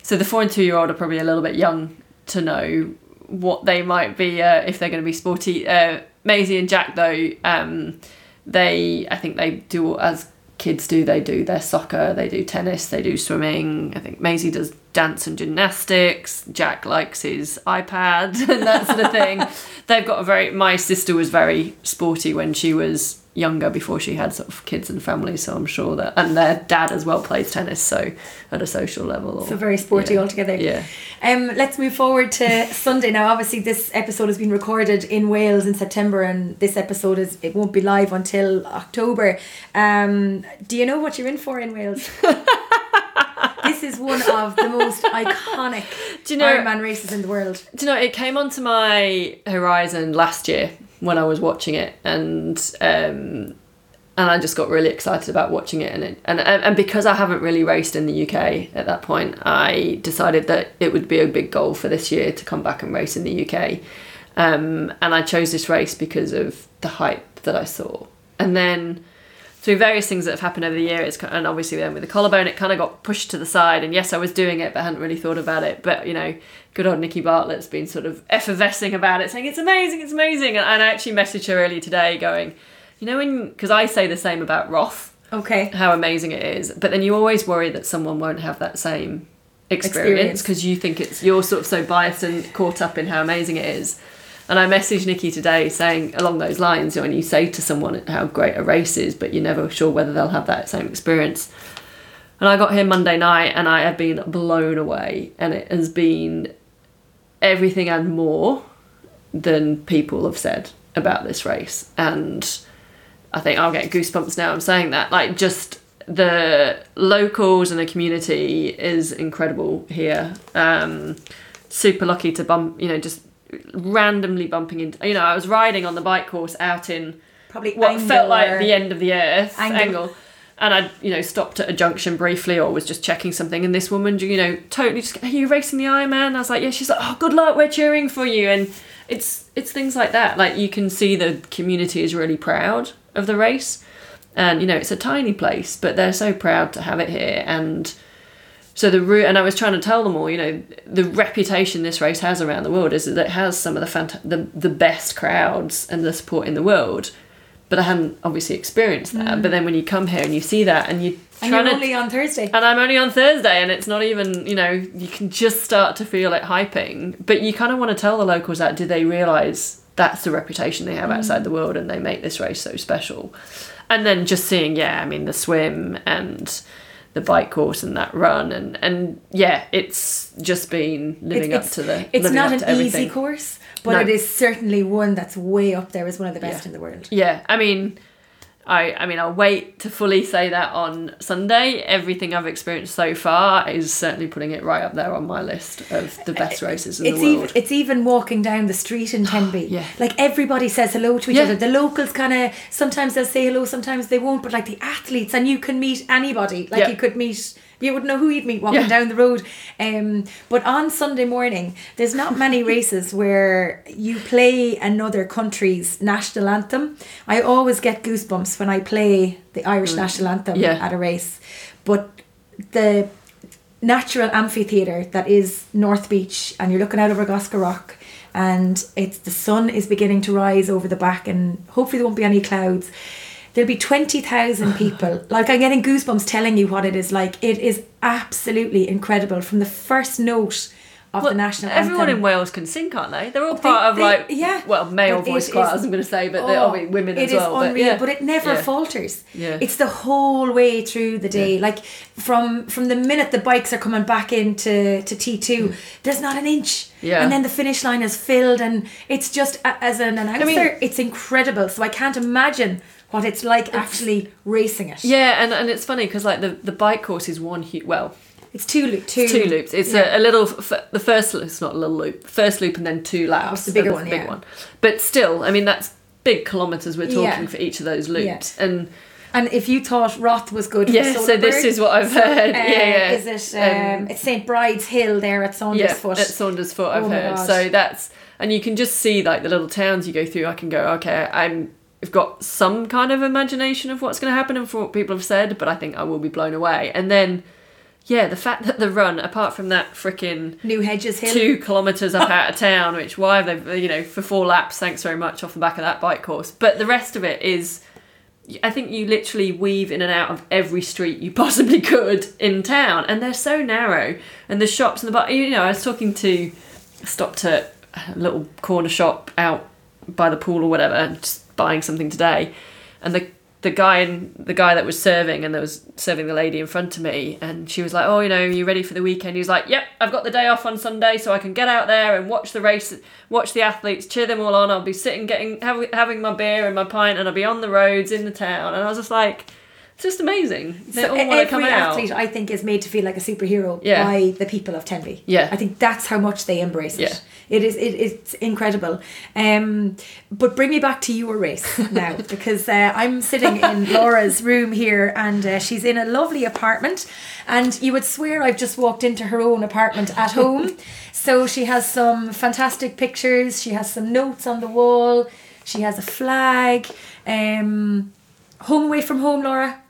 B: so the 4 and 2 year old are probably a little bit young to know what they might be uh, if they're going to be sporty. Uh, Maisie and Jack, though, um, they I think they do as kids do. They do their soccer, they do tennis, they do swimming. I think Maisie does dance and gymnastics. Jack likes his iPad (laughs) and that sort of thing. They've got a very. My sister was very sporty when she was younger before she had sort of kids and family so i'm sure that and their dad as well plays tennis so at a social level or,
A: So very sporty
B: yeah.
A: altogether.
B: yeah
A: Um, let's move forward to (laughs) Sunday now. Obviously, this episode has been recorded in Wales in September, and this episode is it won't be live until October. Um, do you know what you're in for in Wales? (laughs) this is one of the most iconic (laughs)
B: Do you know-
A: Ironman races in the world.
B: Do you know, it came onto my horizon last year when I was watching it, and um, and I just got really excited about watching it, and it, and and and because I haven't really raced in the UK at that point, I decided that it would be a big goal for this year to come back and race in the UK, um, and I chose this race because of the hype that I saw, and then through various things that have happened over the year, it's, and obviously then with the collarbone, it kind of got pushed to the side. And yes, I was doing it, but I hadn't really thought about it. But you know, good old Nikki Bartlett's been sort of effervescing about it, saying it's amazing, it's amazing. And, and I actually messaged her earlier today, going, you know, when because I say the same about Roth,
A: Okay.
B: how amazing it is, but then you always worry that someone won't have that same experience
A: Experience.
B: because you think it's you're sort of so biased and caught up in how amazing it is. And I messaged Nikki today saying along those lines, you know, when you say to someone how great a race is, but you're never sure whether they'll have that same experience. And I got here Monday night and I have been blown away and it has been everything and more than people have said about this race. And I think I'll get goosebumps now I'm saying that. Like just the locals and the community is incredible here. Um, super lucky to bump, you know, just randomly bumping into. You know, I was riding on the bike course out in
A: Probably
B: what felt like the end of the earth
A: Angle.
B: angle. And I, you know, stopped at a junction briefly, or was just checking something, and this woman, you know, totally just, are you racing the Ironman? I was like, yeah. She's like, oh, good luck, we're cheering for you, and it's it's things like that. Like you can see the community is really proud of the race, and you know, it's a tiny place, but they're so proud to have it here, and so the route, and I was trying to tell them all, you know, the reputation this race has around the world is that it has some of the fant- the the best crowds and the support in the world. But I hadn't obviously experienced that. Mm. But then when you come here and you see that, and you
A: And you're
B: to,
A: only on Thursday.
B: and I'm only on Thursday, and it's not even, you know, you can just start to feel it hyping. But you kind of want to tell the locals that do they realise that's the reputation they have outside mm. the world and they make this race so special? And then just seeing, yeah, I mean, the swim and the bike course and that run, and, and yeah, it's just been living up
A: it's,
B: to the.
A: It's not an
B: everything.
A: easy course, but
B: No.
A: it is certainly one that's way up there as one of the best
B: Yeah.
A: in the world.
B: Yeah, I mean, I I mean, I'll wait to fully say that on Sunday. Everything I've experienced so far is certainly putting it right up there on my list of the best eh, races in
A: It's
B: the world.
A: even it's even walking down the street in Tenby. (gasps)
B: Yeah.
A: Like everybody says hello to each
B: Yeah.
A: other. The locals kind of sometimes they'll say hello, sometimes they won't. But like the athletes, and you can meet anybody. Like
B: Yeah.
A: you could meet. You wouldn't know who you'd meet walking
B: Yeah.
A: down the road. Um, but on Sunday morning, there's not many (laughs) races where you play another country's national anthem. I always get goosebumps when I play the Irish national anthem
B: Mm. Yeah.
A: at a race. But the natural amphitheatre that is North Beach and you're looking out over Goskar Rock and it's the sun is beginning to rise over the back and hopefully there won't be any clouds. There'll be 20,000 people. (laughs) like I'm getting goosebumps telling you what it is like. It is absolutely incredible from the first note of
B: Well,
A: the national anthem.
B: everyone in Wales can sing, can't they? They're all
A: They-
B: part of
A: they-
B: like
A: yeah.
B: well, male
A: But
B: voice choirs. I'm going to say, but they're
A: Oh,
B: obviously women
A: it
B: as
A: is
B: well.
A: unreal,
B: but, yeah.
A: it never
B: Yeah.
A: falters.
B: Yeah.
A: It's the whole way through the day. Like from from the minute the bikes are coming back into to T two, hmm. there's not an inch.
B: Yeah.
A: And then the finish line is filled, and it's just as an announcer,
B: mean-
A: it's incredible. So I can't imagine what it's like actually racing it.
B: Yeah, and, and it's funny because like the, the bike course is one huge well
A: It's two loop, two,
B: two loops. It's
A: yeah.
B: a, a little. F- the first it's not a little loop. First loop and then two laps.
A: the bigger one,
B: Big
A: yeah.
B: one. But still, I mean that's big kilometers we're talking
A: Yeah.
B: for each of those loops. And
A: And if you thought Roth was good, for
B: Yeah, so this is what I've heard.
A: uh,
B: Yeah, yeah.
A: Is it? Um,
B: Um,
A: it's St Bride's Hill there at Saunders
B: yeah, at Saundersfoot, I've
A: Oh
B: heard. So that's and you can just see like the little towns you go through. I can go, okay, I'm. I've got some kind of imagination of what's going to happen and from what people have said, but I think I will be blown away. And then, yeah, the fact that the run, apart from that freaking
A: New Hedges Hill.
B: two kilometres up (laughs) out of town, which why have they, you know, for four laps, thanks very much off the back of that bike course. But the rest of it is, I think you literally weave in and out of every street you (laughs) possibly could in town, and they're so narrow. And the shops and the bar, you know, I was talking to, stopped at a little corner shop out by the pool or whatever, just buying something today, and the the guy in the guy that was serving and that was serving the lady in front of me and she was like oh you know you ready for the weekend? He was like yep i've got the day off on sunday so i can get out there and watch the race watch the athletes cheer them all on. I'll be sitting getting having my beer and my pint and i'll be on the roads in the town. And i was just like It's just amazing. They
A: So
B: all want to
A: every
B: come out.
A: athlete, I think, is made to feel like a superhero
B: Yeah.
A: by the people of Tenby.
B: Yeah.
A: I think that's how much they embrace it.
B: Yeah.
A: It is. It, it's incredible. Um, but bring me back to your race (laughs) now, because uh, I'm sitting in Laura's (laughs) room here, and uh, she's in a lovely apartment, and you would swear I've just walked into her own apartment at home. (laughs) so she has some fantastic pictures. She has some notes on the wall. She has a flag. Um, home away from home, Laura.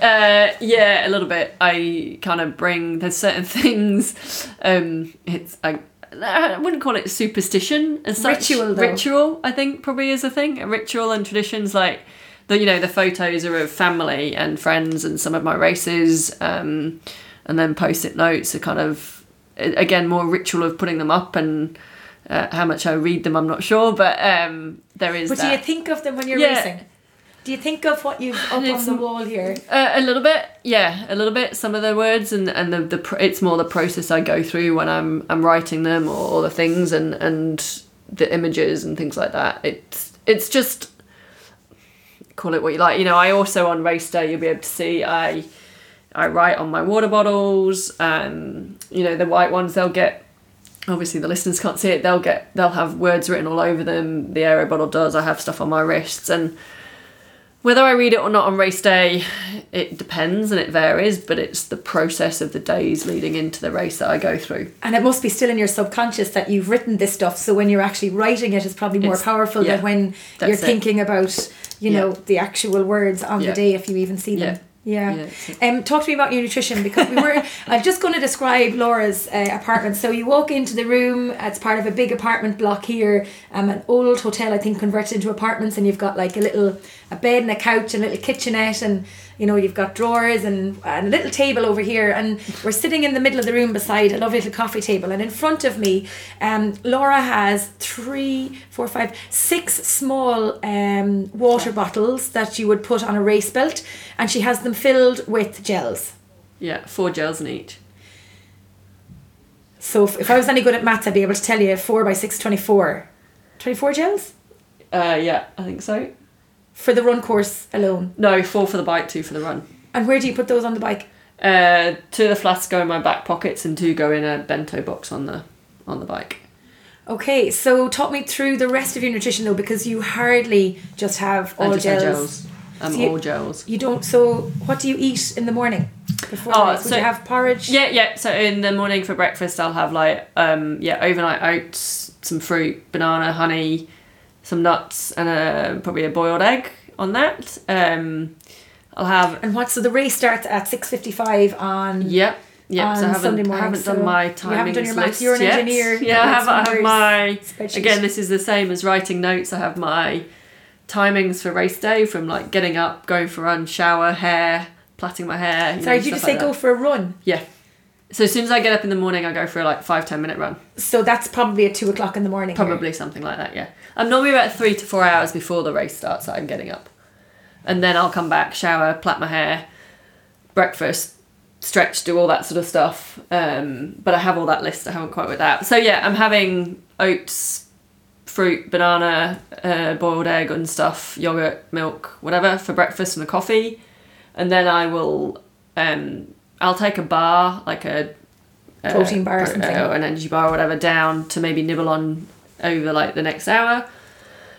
B: Uh, yeah, a little bit. I kind of bring there's certain (laughs) things. Um, it's I, I wouldn't call it superstition as such.
A: Ritual, though.
B: Ritual, I think, probably is a thing. A ritual and traditions like the you know the photos are of family and friends and some of my races, um, and then post-it notes are kind of again more ritual of putting them up and. Uh, how much I read them, I'm not sure, but um, there is.
A: But
B: that.
A: do you think of them when you're
B: Yeah.
A: racing? Do you think of what you've (sighs) up on the wall here?
B: Uh, a little bit, yeah, a little bit. Some of the words and and the, the pr- it's more the process I go through when I'm I'm writing them or, or the things and and the images and things like that. It's it's just call it what you like. You know, I also on race day you'll be able to see I I write on my water bottles. Um, you know, the white ones they'll get. Obviously, the listeners can't see it. They'll get. They'll have words written all over them. The aero bottle does. I have stuff on my wrists and whether I read it or not on race day, it depends and it varies, but it's the process of the days leading into the race that I go through.
A: And it must be still in your subconscious that you've written this stuff. So when you're actually writing it, it's probably more
B: It's-
A: powerful
B: yeah,
A: than when you're
B: it.
A: thinking about, you know, the actual words on the day if you even see them.
B: Yeah.
A: Yeah.
B: Yeah,
A: Um, talk to me about your nutrition because we were. (laughs) I'm just going to describe Laura's uh, apartment. So you walk into the room. It's part of a big apartment block here. Um, an old hotel, I think, converted into apartments, and you've got like a little a bed and a couch and a little kitchenette, and you know you've got drawers and, and a little table over here. And we're sitting in the middle of the room beside a lovely little coffee table, and in front of me, um, Laura has three, four, five, six small um water bottles that you would put on a race belt, and she has them filled with gels.
B: Yeah, four gels in each.
A: So if, if I was any good at maths, I'd be able to tell you 4 by 6, 24. 24 gels?
B: Uh, yeah, I think so.
A: For the run course alone.
B: No, four for the bike, two for the run.
A: And where do you put those on the bike?
B: Uh, two of the flasks go in my back pockets and two go in a bento box on the on the bike.
A: Okay, so talk me through the rest of your nutrition though, because you hardly just have
B: I
A: all
B: just have
A: gels.
B: gels. I'm
A: So you-
B: all gels.
A: You don't. So what do you eat in the morning before
B: Oh.
A: Would
B: so-
A: you have porridge?
B: Yeah, yeah. So in the morning for breakfast, I'll have like um yeah overnight oats, some fruit, banana, honey, some nuts, and a probably a boiled egg on that. Um, I'll have
A: And what? So the race starts at six fifty-five on.
B: yep. Yep, so I haven't,
A: Sunday
B: I haven't done
A: so
B: my
A: you
B: timings
A: haven't done your maths, you're an
B: yet.
A: engineer,
B: Yeah, I have, I have my again. This is the same as writing notes. I have my timings for race day from like getting up, going for a run, shower, hair, plaiting my hair. you
A: Sorry,
B: know,
A: did you just say
B: like
A: go for a run?
B: Yeah. So as soon as I get up in the morning, I go for a like five ten minute run.
A: So that's probably at two o'clock in the morning. here.
B: Probably something like that, yeah. I'm normally about three to four hours before the race starts that I'm getting up. And then I'll come back, shower, plait my hair, breakfast, stretch, do all that sort of stuff. Um, but I have all that list, I haven't quite with that. So yeah, I'm having oats, fruit, banana, uh, boiled egg and stuff, yogurt, milk, whatever for breakfast and a coffee. And then I will, um, I'll take a bar, like a uh,
A: Protein bar or something.
B: uh, or an energy bar or whatever down to maybe nibble on over like the next hour.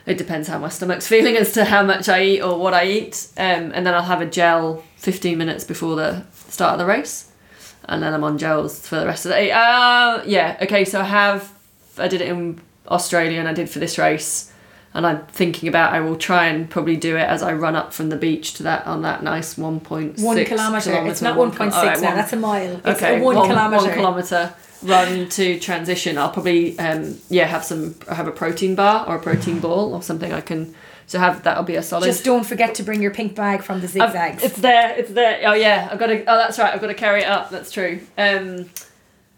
B: It depends how my stomach's (laughs) feeling as to how much I eat or what I eat. Um, and then I'll have a gel 15 minutes before the start of the race. And then I'm on gels for the rest of the day. Uh, yeah, okay, so I have, I did it in Australia and I did for this race. And I'm thinking about I will try and probably do it as I run up from the beach to that on that nice 1.6
A: One kilometre. It's not one point six
B: Alright,
A: now.
B: one-
A: That's a mile. It's
B: okay,
A: a one, kilometre.
B: One kilometre run to transition. I'll probably um yeah have some have a protein bar or a protein ball or something I can so have that'll be a solid.
A: Just don't forget to bring your pink bag from the
B: I've-
A: zigzags.
B: It's there. It's there. Oh yeah, I've got to. Oh, that's right. I've got to carry it up. That's true. Um,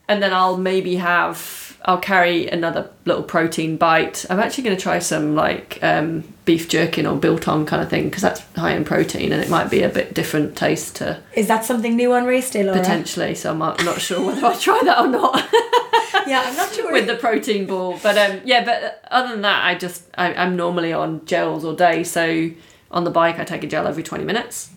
B: and then I'll maybe have. I'll carry another little protein bite. I'm actually going to try some like um, beef jerkin or biltong kind of thing because that's high in protein and it might be a bit different taste to
A: Is that something new on race day, Laura?
B: potentially. So I'm not not sure whether I'll try that or not. (laughs)
A: Yeah, I'm not (laughs) sure.
B: with the protein ball. But um, yeah, but other than that, I just I, I'm normally on gels all day. So on the bike, I take a gel every twenty minutes.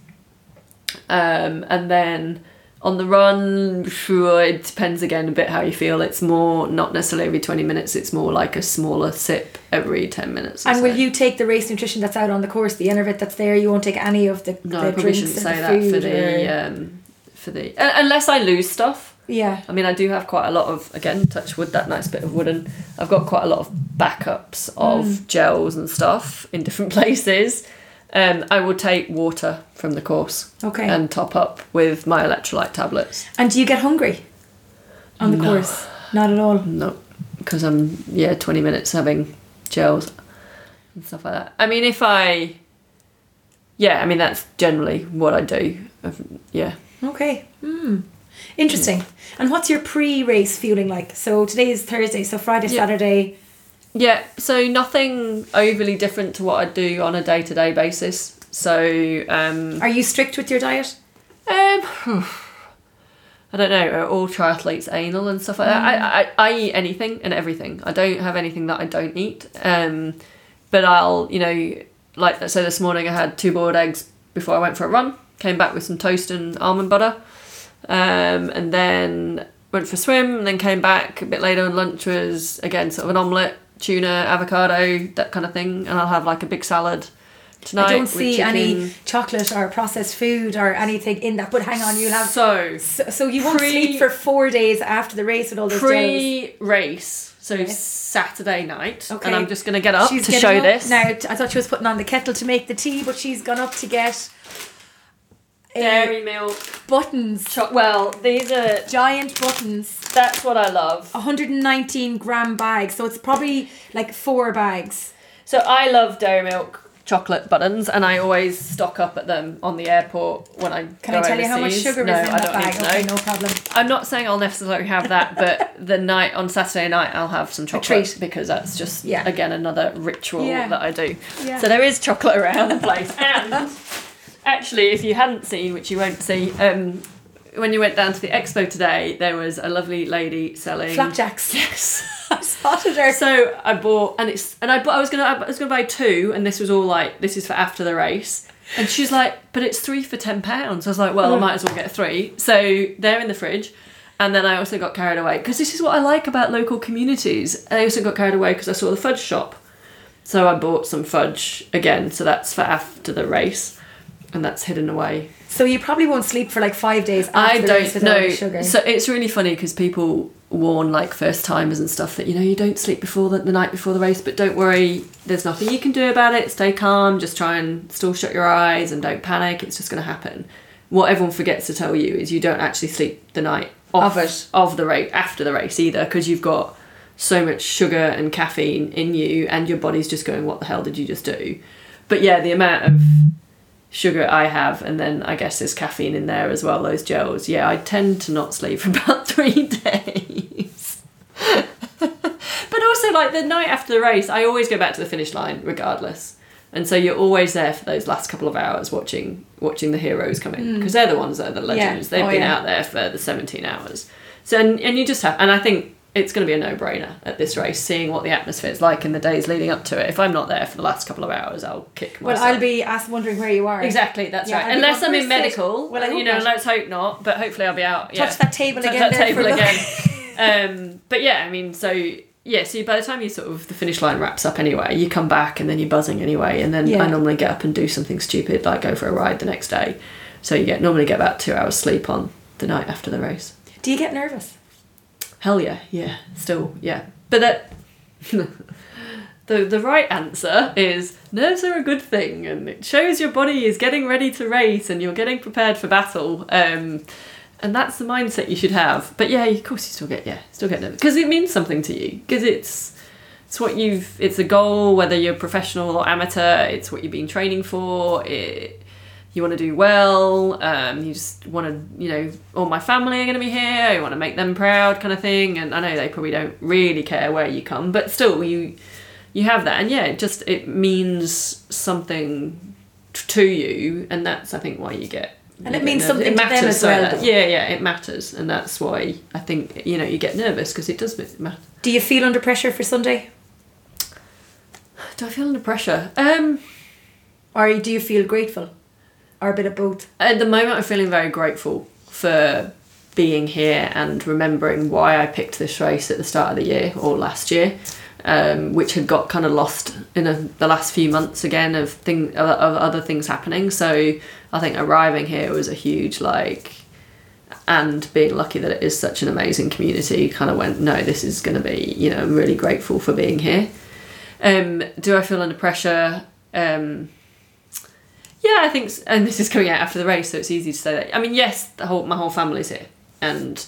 B: Um, and then on the run, sure, it depends again a bit how you feel. It's more not necessarily every 20 minutes, it's more like a smaller sip every 10 minutes. or
A: And will you take the race nutrition that's out on the course, the Enervit that's there? You won't take any of the,
B: No,
A: the
B: I probably shouldn't say that for the. Um, for the un- unless I lose stuff.
A: yeah.
B: I mean, I do have quite a lot of again, touch wood, that nice bit of wooden. I've got quite a lot of backups of
A: Mm.
B: gels and stuff in different (laughs) places. Um, I will take water from the course
A: Okay.
B: and top up with my electrolyte tablets.
A: And do you get hungry on the
B: No.
A: course? Not at all.
B: No, because I'm yeah twenty minutes having gels and stuff like that. I mean, if I yeah, I mean that's generally what I do. Um, Yeah,
A: Okay. Hmm. Interesting. And what's your pre-race feeling like? So today is Thursday, so Friday,
B: Yeah.
A: Saturday.
B: Yeah, so nothing overly different to what I do on a day to day basis. So, um,
A: Are you strict with your diet?
B: um, (sighs) I don't know, are all triathletes anal and stuff like that? I, I, I eat anything and everything. I don't have anything that I don't eat. Um, but I'll, you know, like, so this morning I had two boiled eggs before I went for a run, came back with some toast and almond butter, um, and then went for a swim, and then came back a bit later, and lunch was, again, sort of an omelette, tuna, avocado, that kind of thing, and I'll have like a big salad tonight.
A: I don't see any chocolate or processed food or anything in that. But hang on, you'll have.
B: So,
A: So, so you won't
B: Pre-
A: sleep for four days after the race with all those gels.
B: pre-race, so
A: Okay.
B: Saturday night,
A: Okay.
B: and I'm just to get up
A: She's
B: to show
A: up.
B: this.
A: Now, I thought she was putting on the kettle to make the tea, but she's gone up to get uh,
B: Dairy milk.
A: buttons,
B: Cho- well, these are.
A: giant buttons,
B: That's what I love.
A: 119 gram bags. So it's probably like four bags.
B: So I love dairy milk chocolate buttons, and I always stock up at them on the airport when I
A: Can I tell you how much sugar
B: no,
A: is in
B: I
A: that
B: don't
A: bag? Okay, no problem.
B: I'm not saying I'll necessarily have that, (laughs) but the night on Saturday night I'll have some chocolate because that's just
A: Yeah.
B: again another ritual
A: Yeah.
B: that I do.
A: Yeah.
B: So there is chocolate around the place, (laughs) and actually, if you hadn't seen, which you won't see, um, when you went down to the expo today, there was a lovely lady selling
A: Flapjacks.
B: Yes. (laughs)
A: I spotted her.
B: So I bought, and it's, and I bought, I was gonna, I was gonna buy two, and this was all like, this is for after the race. And she's like, but it's three for ten pounds. I was like, well, I might as well get three. So they're in the fridge, and then I also got carried away because this is what I like about local communities. I also got carried away because I saw the fudge shop, so I bought some fudge again. So that's for after the race, and that's hidden away
A: So you probably won't sleep for like five days after
B: I don't know. So it's really funny because people warn like first timers and stuff that you know you don't sleep before the, the night before the race, but don't worry, there's nothing you can do about it. Stay calm. Just try and still shut your eyes and don't panic. It's just going to happen. What everyone forgets to tell you is you don't actually sleep the night off
A: Of it.
B: of the race after the race either because you've got so much sugar and caffeine in you and your body's just going what the hell did you just do but yeah the amount of sugar I have, and then I guess there's caffeine in there as well, those gels. Yeah, I tend to not sleep for (laughs) about three days. (laughs) but also, like the night after the race, I always go back to the finish line regardless. And so you're always there for those last couple of hours watching watching the heroes come in mm. because they're the ones that are the legends. They've
A: Oh,
B: been
A: yeah.
B: out there for the 17 hours. So and, and you just have and I think it's going to be a no-brainer at this race seeing what the atmosphere is like in the days leading up to it. If I'm not there for the last couple of hours, I'll kick
A: well. I'll be asked wondering where you are.
B: Exactly, that's
A: Yeah,
B: right.
A: I'll
B: Unless I'm in medical,
A: Well, I hope
B: you know,
A: not.
B: let's hope not. But hopefully, I'll be out.
A: Touch that table
B: Touch
A: again
B: that table again. (laughs) um, but yeah, I mean, so yeah, so by the time you sort of the finish line wraps up anyway, you come back and then you're buzzing anyway, and then
A: Yeah.
B: I normally get up and do something stupid like go for a ride the next day. So you get normally get about two hours sleep on the night after the race.
A: Do you get nervous?
B: Hell yeah, yeah, still yeah. But that (laughs) the the right answer is nerves are a good thing, and it shows your body is getting ready to race, and you're getting prepared for battle. Um, and that's the mindset you should have. But yeah, of course you still get yeah, still get nervous because it means something to you because it's it's what you've it's a goal whether you're professional or amateur. It's what you've been training for. It, you want to do well um, you just want to you know all my family are going to be here you want to make them proud kind of thing and i know they probably don't really care where you come but still you you have that and yeah it just it means something t- to you and that's i think why you get
A: And
B: you
A: it
B: get
A: means
B: nervous.
A: something
B: it
A: to them as well,
B: yeah yeah it matters and that's why i think you know you get nervous because it does matter
A: Do you feel under pressure for Sunday?
B: do i feel under pressure um
A: Or do you feel grateful? Or a bit of both?
B: At the moment, I'm feeling very grateful for being here and remembering why I picked this race at the start of the year or last year, um, which had got kind of lost in a, the last few months again of thing of, of other things happening. So I think arriving here was a huge like, and being lucky that it is such an amazing community. Kind of went, no, this is going to be. You know, I'm really grateful for being here. Um, do I feel under pressure? Um, yeah, I think, s- and this is coming out after the race, so it's easy to say that. I mean, yes, the whole my whole family's here, and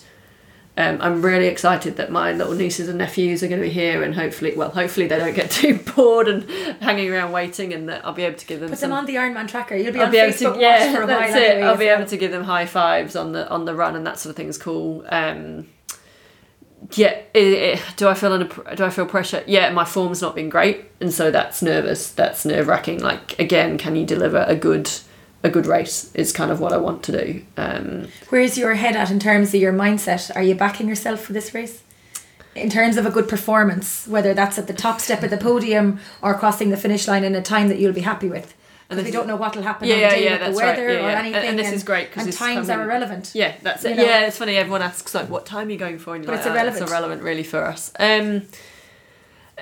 B: um, I'm really excited that my little nieces and nephews are going to be here, and hopefully, well, hopefully they don't get (laughs) too bored and hanging around waiting, and that I'll be able to give them.
A: Put
B: some,
A: them on the Ironman tracker. You'll be
B: I'll
A: on
B: be able
A: Facebook
B: to, yeah,
A: for a
B: that's
A: while
B: it.
A: anyway.
B: I'll be able to give them high fives on the on the run, and that sort of thing's cool. Um, yeah, it, it, do I feel under, do I feel pressure? Yeah, my form's not been great, and so that's nervous. That's nerve wracking. Like again, can you deliver a good a good race? Is kind of what I want to do. Um,
A: Where's your head at in terms of your mindset? Are you backing yourself for this race? In terms of a good performance, whether that's at the top step of the podium or crossing the finish line in a time that you'll be happy with.
B: And
A: Because we don't know what will happen
B: Yeah,
A: on the day
B: yeah,
A: with the
B: that's right.
A: weather
B: Yeah,
A: or
B: yeah.
A: anything.
B: And- and this is great 'cause
A: and
B: this is
A: times
B: coming-
A: are irrelevant.
B: Yeah, that's it.
A: You know?
B: Yeah, it's funny. Everyone asks like, "What time are you going for?" And
A: But
B: like,
A: it's
B: "Oh,
A: irrelevant."
B: It's irrelevant, really, for us. Um,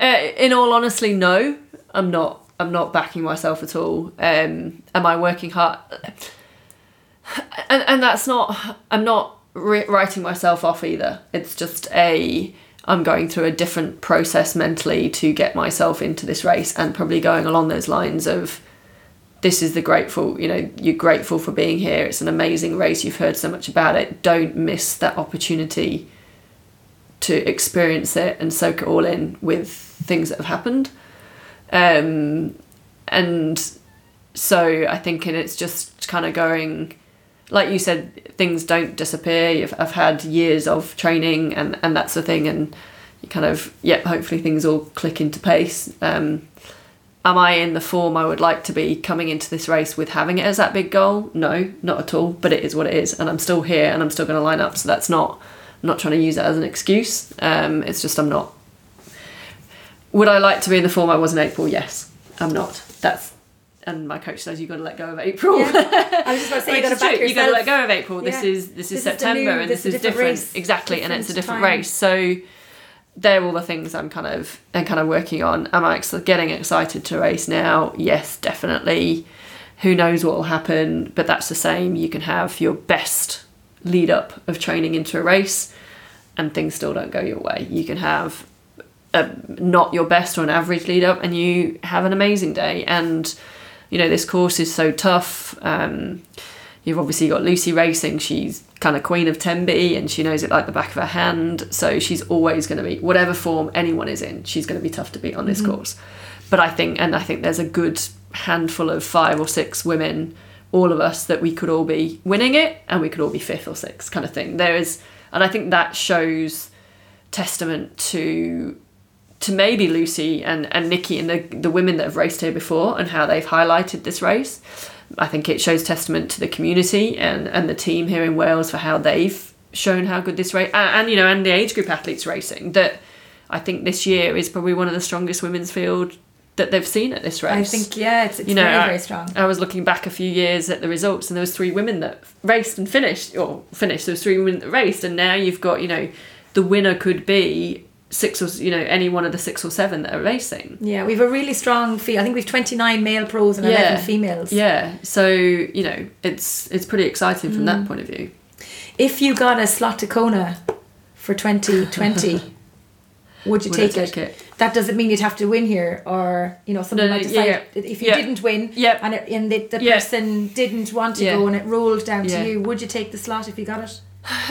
B: uh, in all honesty, no, I'm not. I'm not backing myself at all. Um, am I working hard? (sighs) And and that's not. I'm not ri writing myself off either. It's just a. I'm going through a different process mentally to get myself into this race, and probably going along those lines of this is the grateful you know you're grateful for being here. It's an amazing race. You've heard so much about it. Don't miss that opportunity to experience it and soak it all in with things that have happened. Um and so i think and it's just kind of going like you said things don't disappear. I've had years of training and and that's the thing and you kind of yeah hopefully things all click into pace um am I in the form I would like to be coming into this race with having it as that big goal? No, not at all. But it is what it is, and I'm still here, and I'm still going to line up. So that's not. I'm not trying to use that as an excuse. Um, it's just I'm not. Would I like to be in the form I was in April? Yes, I'm not. That's. And my coach says you've got to let go of April.
A: Yeah. I was just about to (laughs) say,
B: you've
A: got to back yourself.
B: You got to let go of April. This
A: Yeah.
B: is this is
A: This is the
B: September,
A: new-
B: and
A: this
B: this,
A: is
B: is
A: different
B: different.
A: race.
B: Exactly, and it's a
A: Different
B: different
A: time.
B: race. So they're all the things I'm kind of and kind of working on. Am I getting excited to race now? Yes, definitely. Who knows what will happen? But that's the same. You can have your best lead up of training into a race, and things still don't go your way. You can have a, not your best or an average lead up, and you have an amazing day. And you know this course is so tough. Um, You've obviously got Lucy racing. She's kind of queen of Tenby and she knows it like the back of her hand. So she's always going to be, whatever form anyone is in, she's going to be tough to beat on this mm-hmm. course. But I think, and I think there's a good handful of five or six women, all of us, that we could all be winning it and we could all be fifth or sixth kind of thing. There is, and I think that shows testament to to maybe Lucy and, and Nikki and the, the women that have raced here before and how they've highlighted this race. I think it shows testament to the community and, and the team here in Wales for how they've shown how good this race and, and you know and the age group athletes racing that I think this year is probably one of the strongest women's field that they've seen at this race.
A: I think yeah, it's, it's
B: You know,
A: very
B: I-
A: very strong.
B: I was looking back a few years at the results, and there was three women that raced and finished, or finished. There was three women that raced, and now you've got you know, the winner could be six or you know any one of the six or seven that are racing.
A: Yeah, we've a really strong field. I think we've 29 male pros and 11 females.
B: Yeah, so you know it's it's pretty exciting from
A: Mm.
B: that point of view.
A: If you got a slot to Kona for 2020, (laughs) would you
B: Would
A: take,
B: take
A: it?
B: it?
A: That doesn't mean you'd have to win here, or you know, something
B: No, no,
A: might
B: yeah, yeah.
A: if you
B: Yeah.
A: didn't win,
B: yeah.
A: and it, and the, the
B: Yeah.
A: person didn't want to
B: Yeah.
A: go, and it rolled down
B: Yeah.
A: to you. Would you take the slot if you got it?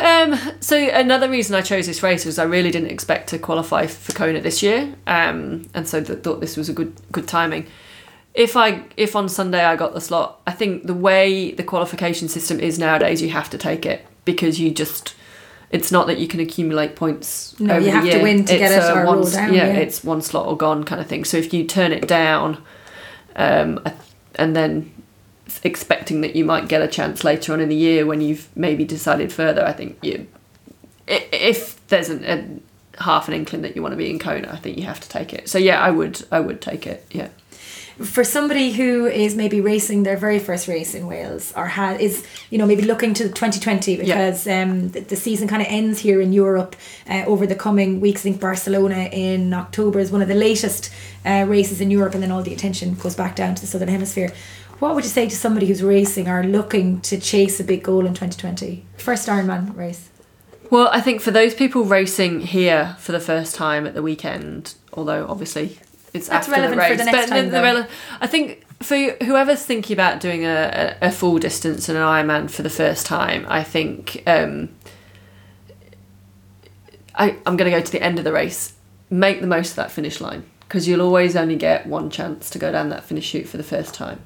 B: Um, so another reason I chose this race was I really didn't expect to qualify for Kona this year, um, and so th- thought this was a good good timing. If I if on Sunday I got the slot, I think the way the qualification system is nowadays, you have to take it because you just it's not that you can accumulate points.
A: No,
B: over
A: you have to win to get it or
B: one,
A: down,
B: Yeah,
A: yeah.
B: it's one slot or gone kind of thing. So if you turn it down, um, and then expecting that you might get a chance later on in the year when you've maybe decided further, I think you if there's an, a half an inkling that you want to be in Kona, I think you have to take it. So yeah, I would I would take it. Yeah.
A: for somebody who is maybe racing their very first race in Wales or has is you know maybe looking to 2020 because um, the, the season kind of ends here in Europe uh, over the coming weeks. I think Barcelona in October is one of the latest uh, races in Europe, and then all the attention goes back down to the southern hemisphere. What would you say to somebody who's racing or looking to chase a big goal in 2020? First Ironman race.
B: Well, I think for those people racing here for the first time at the weekend, although obviously it's
A: That's
B: after
A: relevant
B: the
A: for
B: race,
A: the next
B: but
A: time,
B: the rele- I think for whoever's thinking about doing a, a, a full distance and an Ironman for the first time, I think um, I, I'm going to go to the end of the race. Make the most of that finish line because you'll always only get one chance to go down that finish chute for the first time.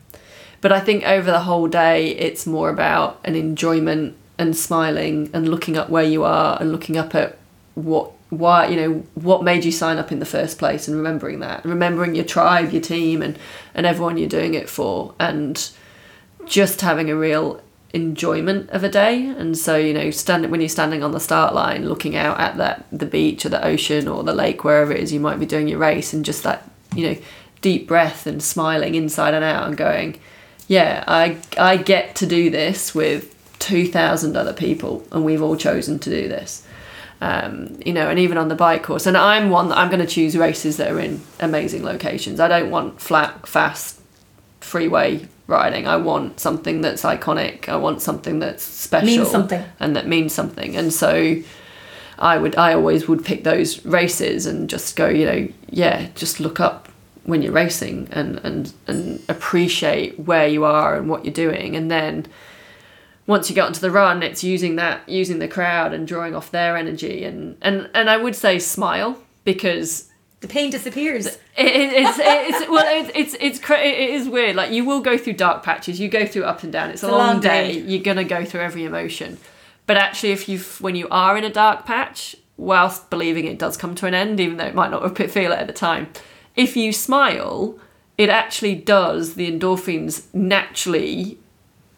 B: But I think over the whole day, it's more about an enjoyment and smiling and looking up where you are and looking up at what why you know what made you sign up in the first place and remembering that remembering your tribe your team and and everyone you're doing it for and just having a real enjoyment of a day. And so you know standing when you're standing on the start line looking out at that the beach or the ocean or the lake wherever it is you might be doing your race and just that you know deep breath and smiling inside and out and going yeah i i get to do this with 2000 other people and we've all chosen to do this um, you know, and even on the bike course. And I'm one that I'm going to choose races that are in amazing locations. I don't want flat, fast, freeway riding. I want something that's iconic. I want something that's special,
A: Means something.
B: and that means something. And so, I would, I always would pick those races and just go, you know, yeah, just look up when you're racing and and and appreciate where you are and what you're doing, and then once you get onto the run, it's using that, using the crowd and drawing off their energy, and and and I would say smile because
A: The pain disappears.
B: it, it, it's it's well it's it's it's cra- it is weird. Like you will go through dark patches, you go through up and down. It's, a
A: a
B: long,
A: long
B: day.
A: day.
B: You're gonna go through every emotion, but actually, if you when you are in a dark patch, whilst believing it does come to an end, even though it might not feel it at the time, if you smile, it actually does the endorphins naturally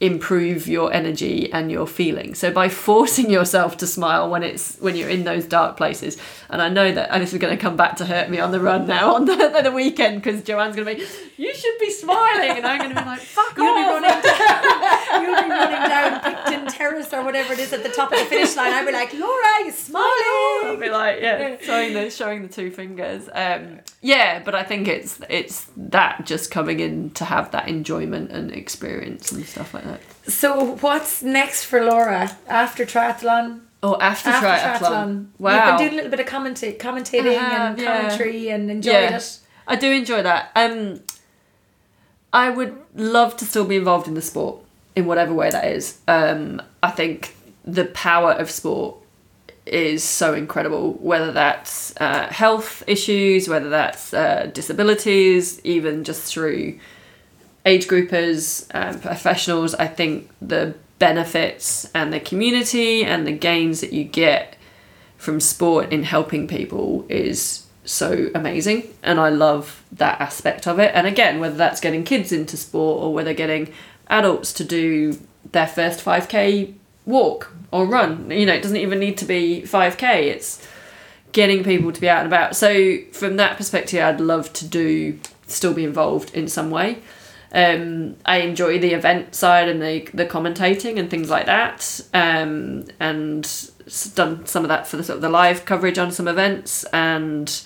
B: improve your energy and your feeling. So by forcing yourself to smile when it's when you're in those dark places, and I know that and this is going to come back to hurt me on the run now on the, (laughs) the weekend because Joanne's going to be, you should be smiling, and I'm going to be like, fuck
A: You'll be
B: off.
A: running down. You'll be running down Picton Terrace or whatever it is at the top of the finish line. I'll be like, Laura, you're smiling.
B: I'll be like, yeah, showing the showing the two fingers. Um, yeah, but I think it's it's that just coming in to have that enjoyment and experience and stuff like that.
A: So what's next for Laura after triathlon?
B: Oh, after,
A: After
B: triathlon. Wow.
A: You've been doing a little bit of commenta- commentating
B: I have,
A: and
B: yeah.
A: commentary and enjoyed
B: Yeah.
A: it.
B: I do enjoy that. Um, I would love to still be involved in the sport in whatever way that is. Um, I think the power of sport is so incredible, whether that's uh, health issues, whether that's uh, disabilities, even just through age groupers, um, professionals. I think the benefits and the community and the gains that you get from sport in helping people is so amazing and I love that aspect of it. And again whether that's getting kids into sport or whether getting adults to do their first 5k walk or run you know it doesn't even need to be 5k it's getting people to be out and about. So from that perspective I'd love to do still be involved in some way. Um, I enjoy the event side and the the commentating and things like that um, and done some of that for the sort of the live coverage on some events and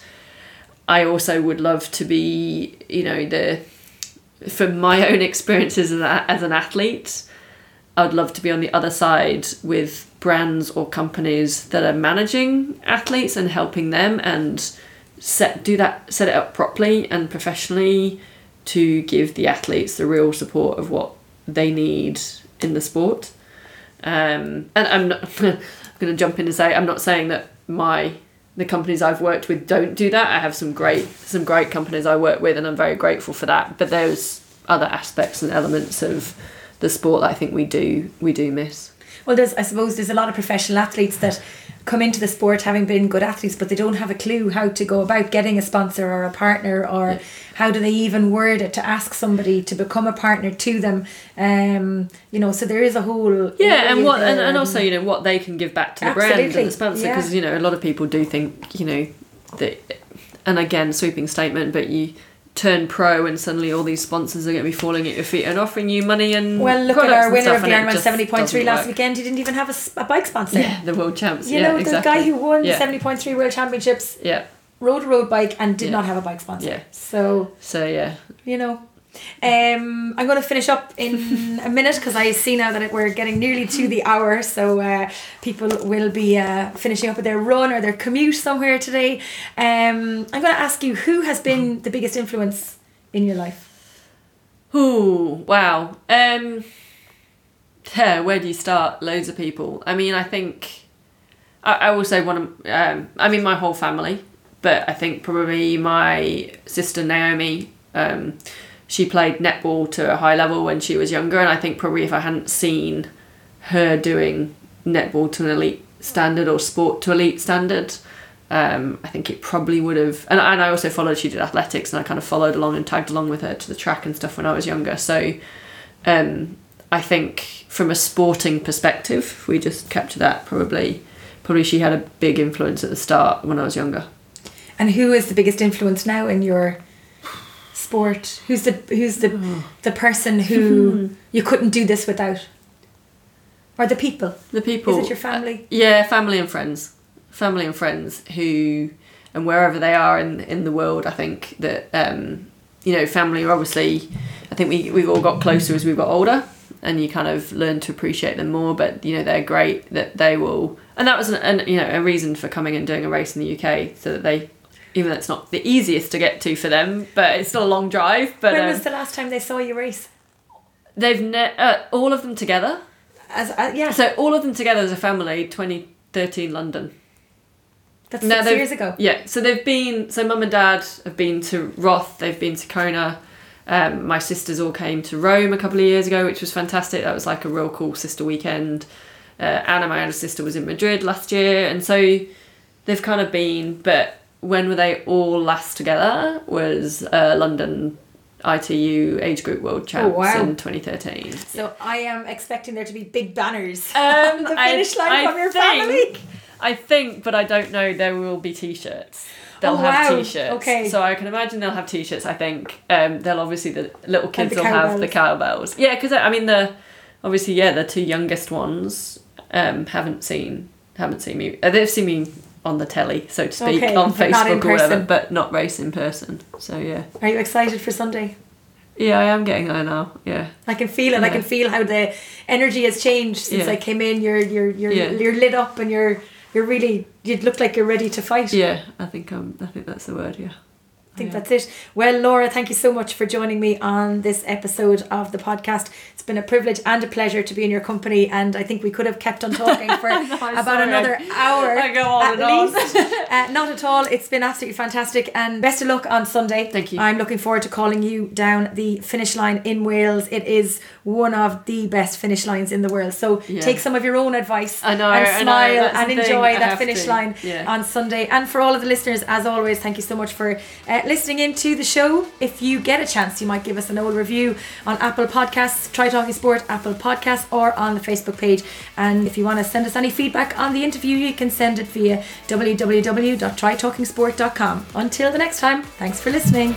B: I also would love to be you know the from my own experiences as, a, as an athlete I'd love to be on the other side with brands or companies that are managing athletes and helping them and set do that set it up properly and professionally to give the athletes the real support of what they need in the sport. Um, and I'm not (laughs) I'm going to jump in and say I'm not saying that my the companies I've worked with don't do that. I have some great some great companies I work with, and I'm very grateful for that. But there's other aspects and elements of the sport that I think we do we do miss.
A: Well, there's I suppose there's a lot of professional athletes that come into the sport having been good athletes, but they don't have a clue how to go about getting a sponsor or a partner, or how do they even word it to ask somebody to become a partner to them. Um, you know, so there is a whole
B: Yeah, and what and, and also you know what they can give back to the brand and the sponsor
A: yeah.
B: because you know a lot of people do think you know that, and again sweeping statement, but you turn pro and suddenly all these sponsors are going to be falling at your feet and offering you money and
A: Well, look at our winner of the Ironman seventy point three last
B: work.
A: weekend. He didn't even have a bike sponsor.
B: Yeah, the world champs.
A: You
B: yeah,
A: know,
B: exactly.
A: the guy who won
B: yeah.
A: the seventy point three World Championships
B: Yeah.
A: rode a road bike and did
B: Yeah.
A: not have a bike sponsor.
B: Yeah.
A: So
B: So yeah,
A: you know. Um, I'm going to finish up in a minute because I see now that we're getting nearly to the hour, so uh, people will be uh, finishing up with their run or their commute somewhere today. Um, I'm going to ask you who has been the biggest influence in your life?
B: Ooh, wow. Um, yeah, where do you start? Loads of people. I mean, I think I, I will say one of. Um, I mean, my whole family, but I think probably my sister Naomi. Um, she played netball to a high level when she was younger, and I think probably if I hadn't seen her doing netball to an elite standard or sport to elite standard, um, I think it probably would have. And, and I also followed, she did athletics, and I kind of followed along and tagged along with her to the track and stuff when I was younger. So um, I think from a sporting perspective, we just capture that, probably probably she had a big influence at the start when I was younger.
A: And who is the biggest influence now in your sport? Who's the who's the mm. the person who hmm. you couldn't do this without? Or the people?
B: The people.
A: Is it your uh, family?
B: Yeah, family and friends. Family and friends who, and wherever they are in in the world, I think that um, you know, family are obviously. I think we we've all got closer as we've got older, and you kind of learn to appreciate them more. But you know, they're great that they will, and that was an, an you know a reason for coming and doing a race in the UK, so that they. Even though it's not the easiest to get to for them, but it's still a long drive. But
A: when
B: um,
A: was the last time they saw you race?
B: they've ne- uh, all of them together.
A: As uh, yeah,
B: So all of them together as a family, 2013 London.
A: that's
B: No,
A: six years ago.
B: Yeah, so they've been. So mum and dad have been to Roth. They've been to Kona. Um, my sisters all came to Rome a couple of years ago, which was fantastic. That was like a real cool sister weekend. Uh, Anna, my older sister, was in Madrid last year, and so they've kind of been. But when were they all last together? Was uh, London ITU age group world champs
A: Oh, wow.
B: in 2013.
A: So I am expecting there to be big banners
B: Um, (laughs)
A: on the
B: I-
A: finish line
B: I
A: from your
B: think-
A: family.
B: I think, but I don't know. There will be t-shirts. They'll
A: Oh,
B: have
A: wow.
B: t-shirts.
A: Okay.
B: So I can imagine they'll have t-shirts. I think um, they'll obviously the little kids
A: the
B: will have the
A: cowbells.
B: cowbells. Yeah, because I mean the obviously yeah the two youngest ones um, haven't seen haven't seen me. Uh, they've seen me on the telly, so to speak,
A: Okay,
B: on
A: but not in
B: Facebook or whatever, but not race in person. So yeah,
A: Are you excited for Sunday?
B: yeah, I am getting there now. Yeah.
A: I can feel it. I can feel how the energy has changed since
B: Yeah.
A: I came in. You're you're you're
B: Yeah.
A: you're lit up and you're you're really you look like you're ready to fight.
B: Yeah, I think um, I think that's the word. Yeah.
A: I think
B: Yeah.
A: that's it. Well, Laura, thank you so much for joining me on this episode of the podcast. It's been a privilege and a pleasure to be in your company, and I think we could have kept on (laughs) talking for
B: I'm
A: about
B: sorry.
A: another hour.
B: I go on
A: at
B: and
A: least. (laughs) uh, not at all. It's been absolutely fantastic, and best of luck on Sunday.
B: Thank you.
A: I'm looking forward to calling you down the finish line in Wales. It is one of the best finish lines in the world. So
B: Yeah.
A: take some of your own advice
B: know,
A: and smile and enjoy that finish
B: to.
A: line
B: Yeah.
A: on Sunday. And for all of the listeners, as always, thank you so much for uh, listening into the show. If you get a chance, you might give us an old review on Apple Podcasts, Try Talking Sport, Apple Podcasts, or on the Facebook page. And if you want to send us any feedback on the interview, you can send it via www.trytalkingsport.com. Until the next time, thanks for listening.